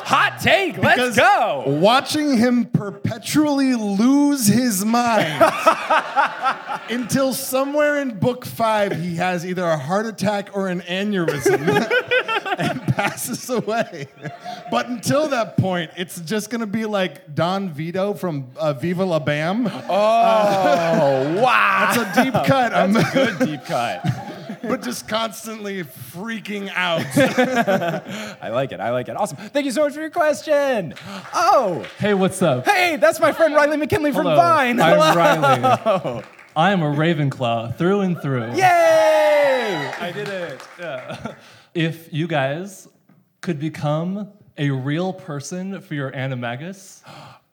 Hot take. Let's Because go. Watching him perpetually lose his mind until somewhere in book five he has either a heart attack or an aneurysm and passes away. But until that point, it's just gonna be like Don Vito from uh, Viva La Bam. Oh, wow. That's a deep cut. That's a good deep cut. But just constantly freaking out. I like it. I like it. Awesome. Thank you so much for your question. Oh, Hey, what's up? hey, that's my friend Riley McKinley from Hello, Vine. I'm Hello. Riley. I am a Ravenclaw through and through. Yay! I did it. Yeah. If you guys could become a real person for your animagus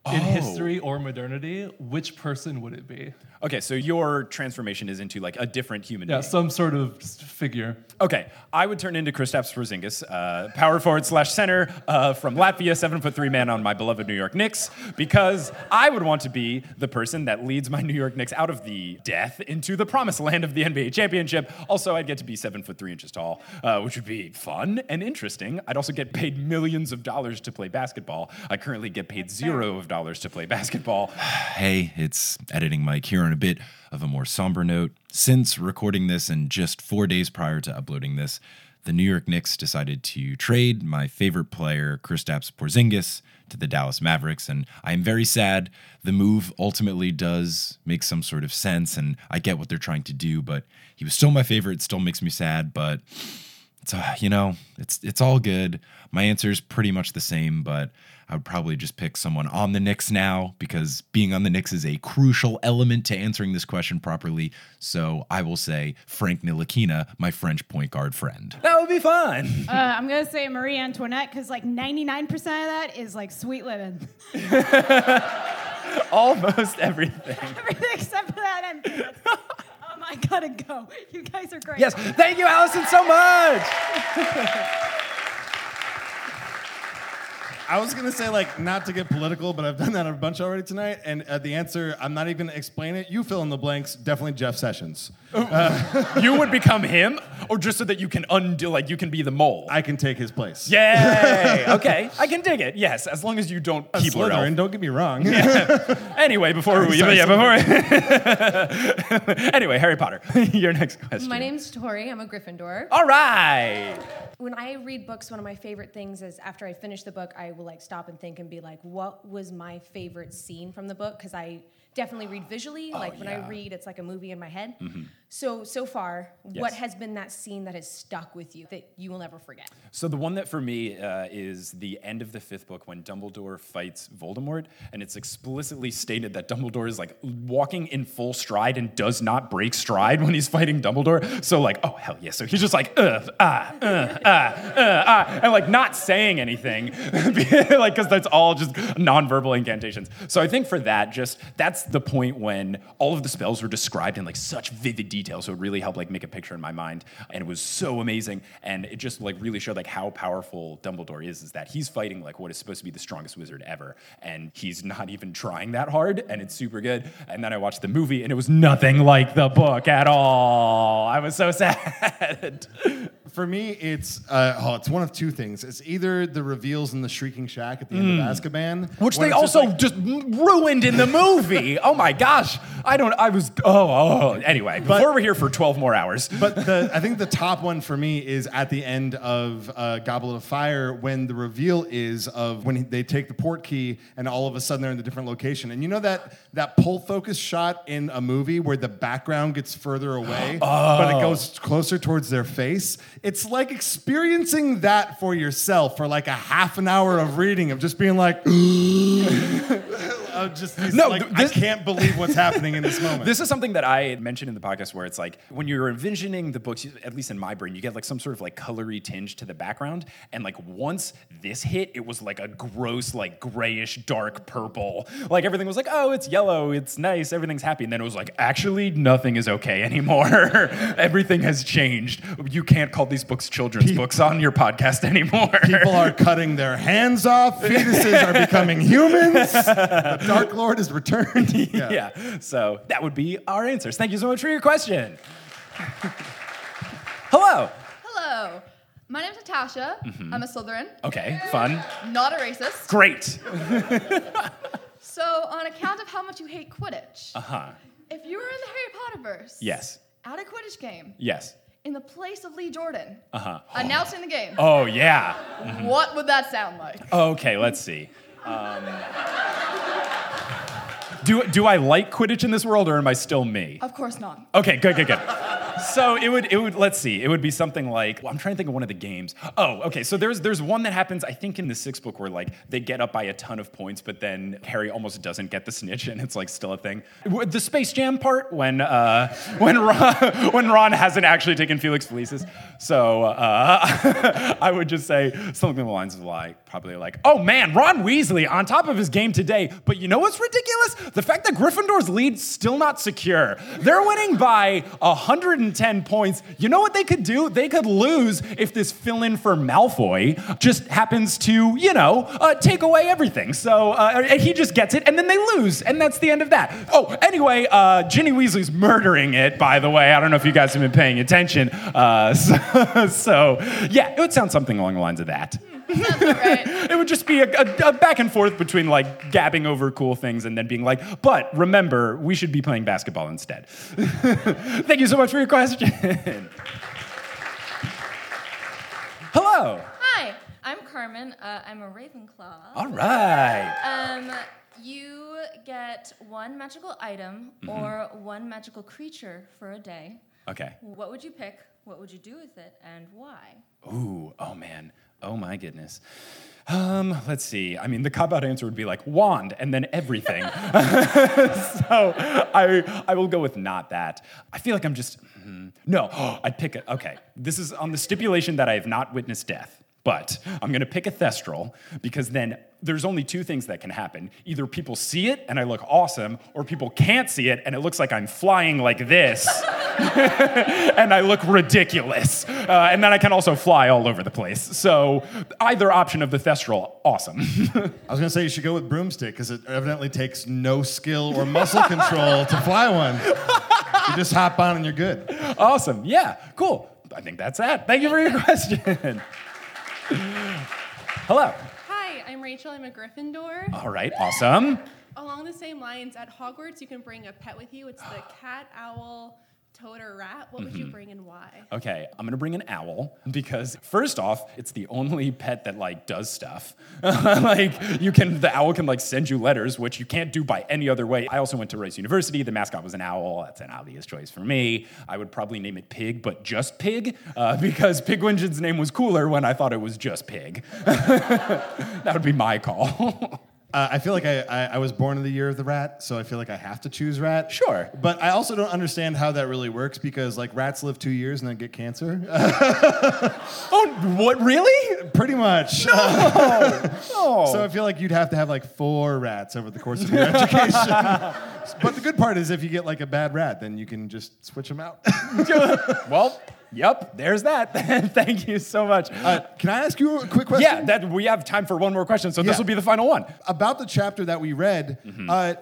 in Oh. history or modernity, which person would it be? Okay, so your transformation is into like a different human Yeah, being. some sort of figure. Okay, I would turn into Kristaps Porzingis, uh, power forward slash center uh, from Latvia, seven foot three man on my beloved New York Knicks, because I would want to be the person that leads my New York Knicks out of the death into the promised land of the NBA championship. Also, I'd get to be seven foot three inches tall, uh, which would be fun and interesting. I'd also get paid millions of dollars to play basketball. I currently get paid zero of dollars to play basketball. Hey, it's editing Mike here on a bit of a more somber note. Since recording this and just four days prior to uploading this, the New York Knicks decided to trade my favorite player, Kristaps Porzingis, to the Dallas Mavericks, and I am very sad. The move ultimately does make some sort of sense, and I get what they're trying to do, but he was still my favorite. It still makes me sad, but it's uh, you know it's it's all good. My answer is pretty much the same, but I would probably just pick someone on the Knicks now because being on the Knicks is a crucial element to answering this question properly. So I will say Frank Ntilikina, my French point guard friend. That would be fun. Uh, I'm gonna say Marie Antoinette because like 99% of that is like sweet living. Almost everything. Everything except for that end. Um, I gotta go. You guys are great. Yes, thank you, Alison, so much. I was gonna say like not to get political, but I've done that a bunch already tonight. And uh, the answer, I'm not even gonna explain it. You fill in the blanks. Definitely Jeff Sessions. you would become him, or just so that you can undo, like you can be the mole. I can take his place. Yay! okay, I can dig it. Yes, as long as you don't A keyboard Slytherin, elf. don't get me wrong. Anyway, before we, Sorry, yeah, before. anyway, Harry Potter. Your next question. My name's Tori. I'm a Gryffindor. All right. When I read books, one of my favorite things is after I finish the book, I will like stop and think and be like, what was my favorite scene from the book? Because I definitely read visually. like when I read, it's like a movie in my head. Mhm. So so far, what has been that scene that has stuck with you that you will never forget? So the one that for me uh, is the end of the fifth book when Dumbledore fights Voldemort, and it's explicitly stated that Dumbledore is like walking in full stride and does not break stride when he's fighting Dumbledore. So like, oh hell yeah! So he's just like, uh, ah, uh, ah, uh, ah, and like not saying anything, like because that's all just nonverbal incantations. So I think for that, just that's the point when all of the spells were described in like such vivid detail, so it really helped like make a picture in my mind, and it was so amazing, and it just like really showed like how powerful Dumbledore is. Is that he's fighting like what is supposed to be the strongest wizard ever, and he's not even trying that hard, and it's super good. And then I watched the movie, and it was nothing like the book at all. I was so sad. For me, it's uh, oh, it's one of two things. It's either the reveals in the Shrieking Shack at the end of Azkaban, Mm. Which they also like- just, ruined in the movie. Oh my gosh. I don't, I was, oh, oh. Anyway, before we're here for 12 more hours. But the, I think the top one for me is at the end of uh, Goblet of Fire when the reveal is of when they take the port key and all of a sudden they're in a different location. And you know that that pull focus shot in a movie where the background gets further away, but it Oh. goes closer towards their face. It's like experiencing that for yourself for like a half an hour of reading of just being like. uh, just No, like, this- I can't believe what's happening in this moment. This is something that I had mentioned in the podcast where it's like when you're envisioning the books, at least in my brain, you get like some sort of like colory tinge to the background. And like once this hit, it was like a gross, like grayish, dark purple. Like everything was like, oh, it's yellow, it's nice, everything's happy. And then it was like, actually, nothing is okay anymore. everything has changed. You can't call these books children's books on your podcast anymore. People are cutting their hands off. Fetuses are becoming humans. The Dark Lord is returned. yeah. So that would be our answers. Thank you so much for your question. Hello. Hello. My name's Natasha. Mhm. I'm a Slytherin. Okay, fun. Not a racist. Great. So, on account of how much you hate Quidditch, Uh huh. if you were in the Harry Potter verse, Yes. at a Quidditch game, Yes. in the place of Lee Jordan, Uh huh. announcing the game, Oh, yeah. Mhm. what would that sound like? Okay, let's see. Um, do, do I like Quidditch in this world or am I still me? Of course not. Okay, good, good, good. So it would, it would. Let's see. It would be something like. Well, I'm trying to think of one of the games. Oh, okay. So there's, there's one that happens. I think in the sixth book where like they get up by a ton of points, but then Harry almost doesn't get the snitch, and it's like still a thing. The Space Jam part when, uh, when Ron, when Ron hasn't actually taken Felix Felicis. So uh, I would just say something along the lines of like, probably like, oh man, Ron Weasley on top of his game today. But you know what's ridiculous? The fact that Gryffindor's lead still not secure. They're winning by 110 points. You know what they could do? They could lose if this fill-in for Malfoy just happens to, you know, uh, take away everything. So uh, he just gets it, and then they lose, and that's the end of that. Oh, anyway, uh, Ginny Weasley's murdering it. By the way, I don't know if you guys have been paying attention. Uh, so, so, yeah, it would sound something along the lines of that. It would just be a, a, a back and forth between like gabbing over cool things and then being like, but remember, we should be playing basketball instead. Thank you so much for your question. Hello. Hi, I'm Carmen. Uh, I'm a Ravenclaw. All right. Um, you get one magical item Mhm. or one magical creature for a day. Okay. What would you pick? What would you do with it, and why? Ooh, oh man. Oh my goodness. Um, let's see. I mean, the cop out answer would be like wand and then everything. so I, I will go with not that. I feel like I'm just, hmm, no, I'd pick it. Okay. This is on the stipulation that I have not witnessed death, but I'm going to pick a Thestral because then there's only two things that can happen. Either people see it and I look awesome, or people can't see it and it looks like I'm flying like this and I look ridiculous. Uh, and then I can also fly all over the place. So either option of the Thestral, awesome. I was gonna say you should go with broomstick because it evidently takes no skill or muscle control to fly one. You just hop on and you're good. awesome. Yeah, cool. I think that's that. Thank you for your question. Hello. Hi, I'm Rachel. I'm a Gryffindor. All right, awesome. Along the same lines, at Hogwarts, you can bring a pet with you. It's the cat, owl, toad, or rat. What would you Mhm. bring and why? Okay, I'm gonna bring an owl because first off, it's the only pet that like does stuff. like you can, the owl can like send you letters, which you can't do by any other way. I also went to Rice University. The mascot was an owl. That's an obvious choice for me. I would probably name it Pig, but just Pig, uh, because Pigwidgeon's name was cooler when I thought it was just Pig. that would be my call. Uh, I feel like I, I, I was born in the year of the rat, so I feel like I have to choose rat. Sure. But I also don't understand how that really works because like rats live two years and then get cancer. oh, what really? Pretty much. No. So I feel like you'd have to have like four rats over the course of your education. but the good part is if you get like a bad rat, then you can just switch them out. well, yep, there's that. Thank you so much. Uh, can I ask you a quick question? Yeah, that we have time for one more question, so this will be the final one. About the chapter that we read, Mm-hmm. uh,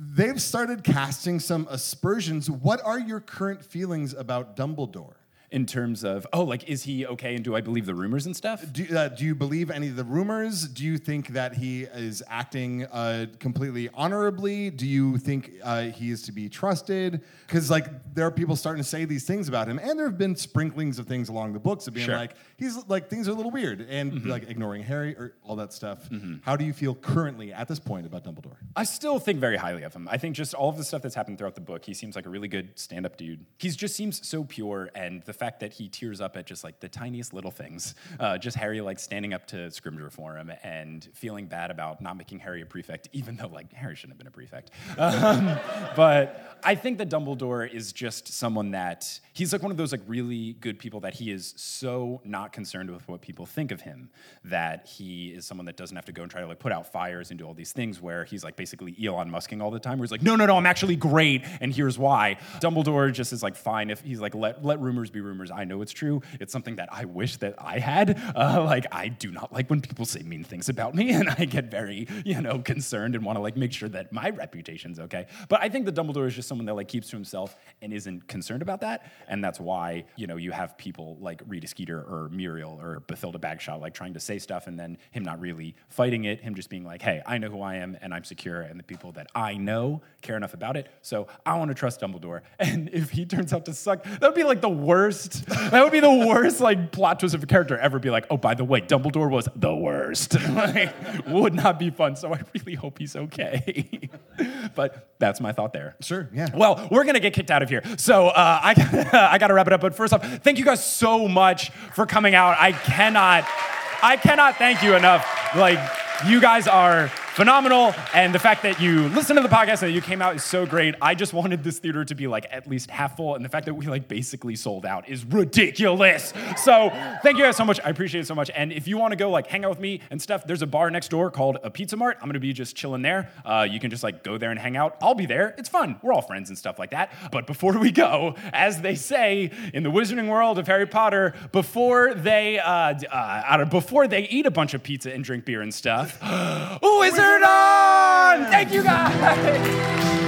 they've started casting some aspersions. What are your current feelings about Dumbledore? In terms of, oh, like, is he okay and do I believe the rumors and stuff? Do, uh, do you believe any of the rumors? Do you think that he is acting uh, completely honorably? Do you think uh, he is to be trusted? Because like there are people starting to say these things about him, and there have been sprinklings of things along the books of being Sure. like he's like things are a little weird, and Mhm. like ignoring Harry or all that stuff. Mhm. How do you feel currently at this point about Dumbledore? I still think very highly of him. I think just all of the stuff that's happened throughout the book, he seems like a really good stand up dude. He just seems so pure, and the fact that he tears up at just like the tiniest little things, uh, just Harry like standing up to Scrimgeour for him and feeling bad about not making Harry a prefect, even though like Harry shouldn't have been a prefect. Um, but I think that Dumbledore is just someone that he's like one of those like really good people that he is so not concerned with what people think of him that he is someone that doesn't have to go and try to like put out fires and do all these things where he's like basically Elon Musking all the time, where he's like, no, no, no, I'm actually great, and here's why. Dumbledore just is like fine if he's like let let rumors be rumors. I know it's true. It's something that I wish that I had. Uh, like I do not like when people say mean things about me, and I get very you know concerned and want to like make sure that my reputation's okay. But I think that Dumbledore is just someone that like keeps to himself and isn't concerned about that, and that's why you know you have people like Rita Skeeter or Muriel or Bathilda Bagshot like trying to say stuff and then him not really fighting it, him just being like, hey, I know who I am and I'm secure, and the people that I know care enough about it, so I want to trust Dumbledore. And if he turns out to suck, that would be like the worst. That would be the worst like plot twist of a character ever. Be like, oh, by the way, Dumbledore was the worst. like, would not be fun. So I really hope he's okay. but that's my thought there. Sure. Yeah. Well, we're gonna get kicked out of here, so uh, I gotta, I gotta wrap it up. But first off, thank you guys so much for coming out. I cannot, I cannot thank you enough. Like you guys are phenomenal, and the fact that you listened to the podcast and that you came out is so great. I just wanted this theater to be like at least half full, and the fact that we like basically sold out is ridiculous. So thank you guys so much. I appreciate it so much. And if you want to go like hang out with me and stuff, there's a bar next door called a Pizza Mart. I'm gonna be just chilling there. Uh, you can just like go there and hang out. I'll be there. It's fun. We're all friends and stuff like that. But before we go, as they say in the Wizarding world of Harry Potter, before they uh, uh, before they eat a bunch of pizza and drink beer and stuff, On! Thank you guys.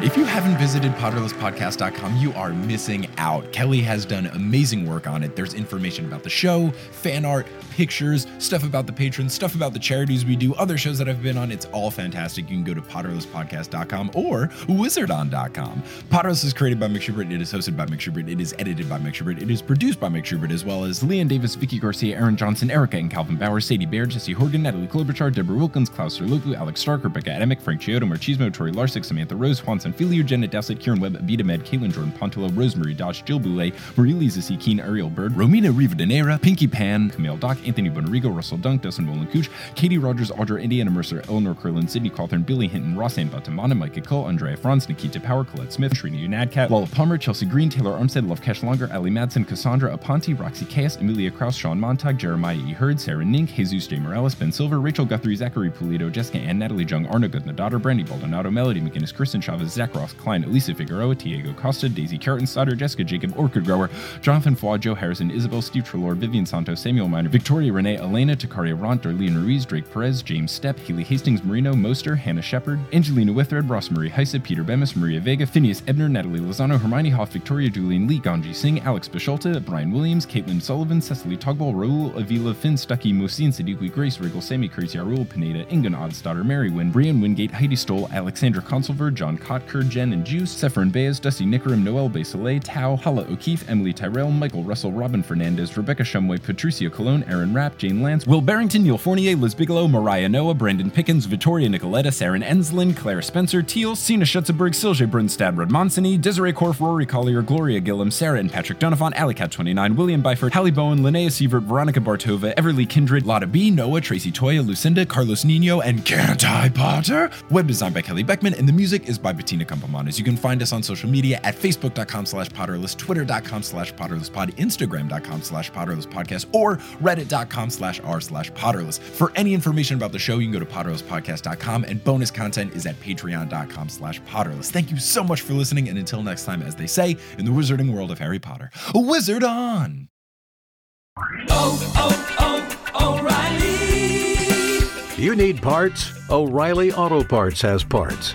If you haven't visited potterlesspodcast.com, you are missing out. Kelly has done amazing work on it. There's information about the show, fan art, pictures, stuff about the patrons, stuff about the charities we do, other shows that I've been on. It's all fantastic. You can go to potterlesspodcast.com or wizardon.com. Potterless is created by Mike Schubert. It is hosted by Mike Schubert. It is edited by Mike Schubert. It is produced by Mike Schubert, as well as Leon Davis, Vicky Garcia, Aaron Johnson, Erica and Calvin Bauer, Sadie Baer, Jesse Horgan, Natalie Klobuchar, Deborah Wilkins, Klaus Serloku, Alex Stark, Rebecca Adamick, Frank Chiodo, Marchismo, Tori Larsick, Samantha Rose, Juan Jenna Dowsett, Kieran Webb, Abita Med, Caitlin Jordan, Pontillo, Rosemary Dodge, Jill Boulay, Marie Lisa C. Keen, Ariel Bird, Romina Rivadeneira, Pinky Pan, Camille Doc, Anthony Bonarigo, Russell Dunk, Dustin Nolan Cooch, Katie Rogers, Audra, Indiana Mercer, Eleanor Curlin, Sydney Cawthorn, Billy Hinton, Rossanne Batamana, Micah Cole, Andrea Franz, Nikita Power, Colette Smith, Srini Unadcat, Lala Palmer, Chelsea Green, Taylor Armstead, Love Cash Longer, Ali Madsen, Cassandra Aponte, Roxy Chaos, Emilia Kraus, Sean Montag, Jeremiah E. Hurd, Sarah Nink, Jesus J. Morales, Ben Silver, Rachel Guthrie, Zachary Pulido, Jessica Ann, Natalie Jung, Arna Goodna Daughter, Brandy Baldonado, Melody McGinnis, Kristen Chavez, Zach Ross, Klein, Elisa Figueroa, Diego Costa, Daisy Carton, Sauter, Jessica Jacob, Orchid Grower, Jonathan Flaw, Joe Harrison, Isabel, Steve Trelaw, Vivian Santos, Samuel Miner, Victoria Renee, Elena, Takaria Ront, Darlene Ruiz, Drake Perez, James Stepp, Healy Hastings, Marino, Moster, Hannah Shepard, Angelina Withred, Ross Marie Heise, Peter Bemis, Maria Vega, Phineas Ebner, Natalie Lozano, Hermione Hoff, Victoria Julian Lee, Ganji Singh, Alex Bisholta, Brian Williams, Caitlin Sullivan, Cecily Togball, Raul Avila, Finn Stuckey, Musin Siddiqui, Grace Riggle, Sammy Crazy, Arul Pineda, Ingan Oddsdaughter, Mary Wynn, Brian Wingate, Heidi Stoll, Alexandra Consulver, John Kotker, Jen and Juice, Sephron Baez, Dusty Nickerum, Noel Baselet, Tao, Hala O'Keefe, Emily Tyrell, Michael Russell, Robin Fernandez, Rebecca Shumway, Patricia Cologne, Aaron Rapp, Jane Lance, Will Barrington, Neil Fournier, Liz Bigelow, Mariah Noah, Brandon Pickens, Victoria Nicoletta, Saren Enslin, Claire Spencer, Teal, Sina Schutzenberg, Silje Brunstad, Rodmansony, Desiree Korf, Rory Collier, Gloria Gillum, Sarah and Patrick Donovan, Alicat29, William Byford, Hallie Bowen, Linnea Sievert, Veronica Bartova, Everly Kindred, Lotta B, Noah, Tracy Toya, Lucinda, Carlos Nino, and Can't I Potter? Web design by Kelly Beckman, and the music is by Bettina Campomanes. You can find us on social media at facebook.com slash potterless, twitter.com slash potterlesspod, instagram.com slash potterlesspodcast, or reddit.com slash r slash potterless. For any information about the show, you can go to potterlesspodcast.com, and bonus content is at patreon.com slash potterless. Thank you so much for listening, and until next time, as they say in the wizarding world of Harry Potter, a wizard on! Oh, oh, oh, O'Reilly! You need parts? O'Reilly Auto Parts has parts.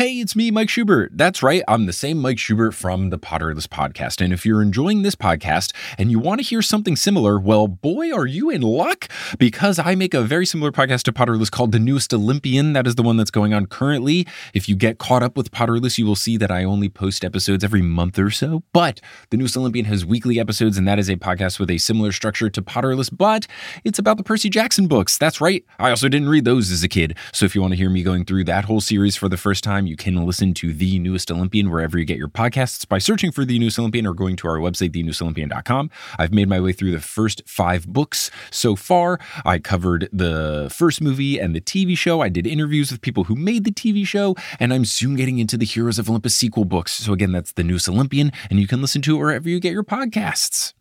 Hey, it's me, Mike Schubert. That's right, I'm the same Mike Schubert from the Potterless podcast. And if you're enjoying this podcast and you want to hear something similar, well, boy, are you in luck because I make a very similar podcast to Potterless called The Newest Olympian. That is the one that's going on currently. If you get caught up with Potterless, you will see that I only post episodes every month or so. But The Newest Olympian has weekly episodes, and that is a podcast with a similar structure to Potterless, but it's about the Percy Jackson books. That's right. I also didn't read those as a kid. So if you want to hear me going through that whole series for the first time, you can listen to The Newest Olympian wherever you get your podcasts by searching for The Newest Olympian or going to our website, thenewestolympian.com. I've made my way through the first five books so far. I covered the first movie and the TV show. I did interviews with people who made the TV show, and I'm soon getting into the Heroes of Olympus sequel books. So again, that's The Newest Olympian, and you can listen to it wherever you get your podcasts.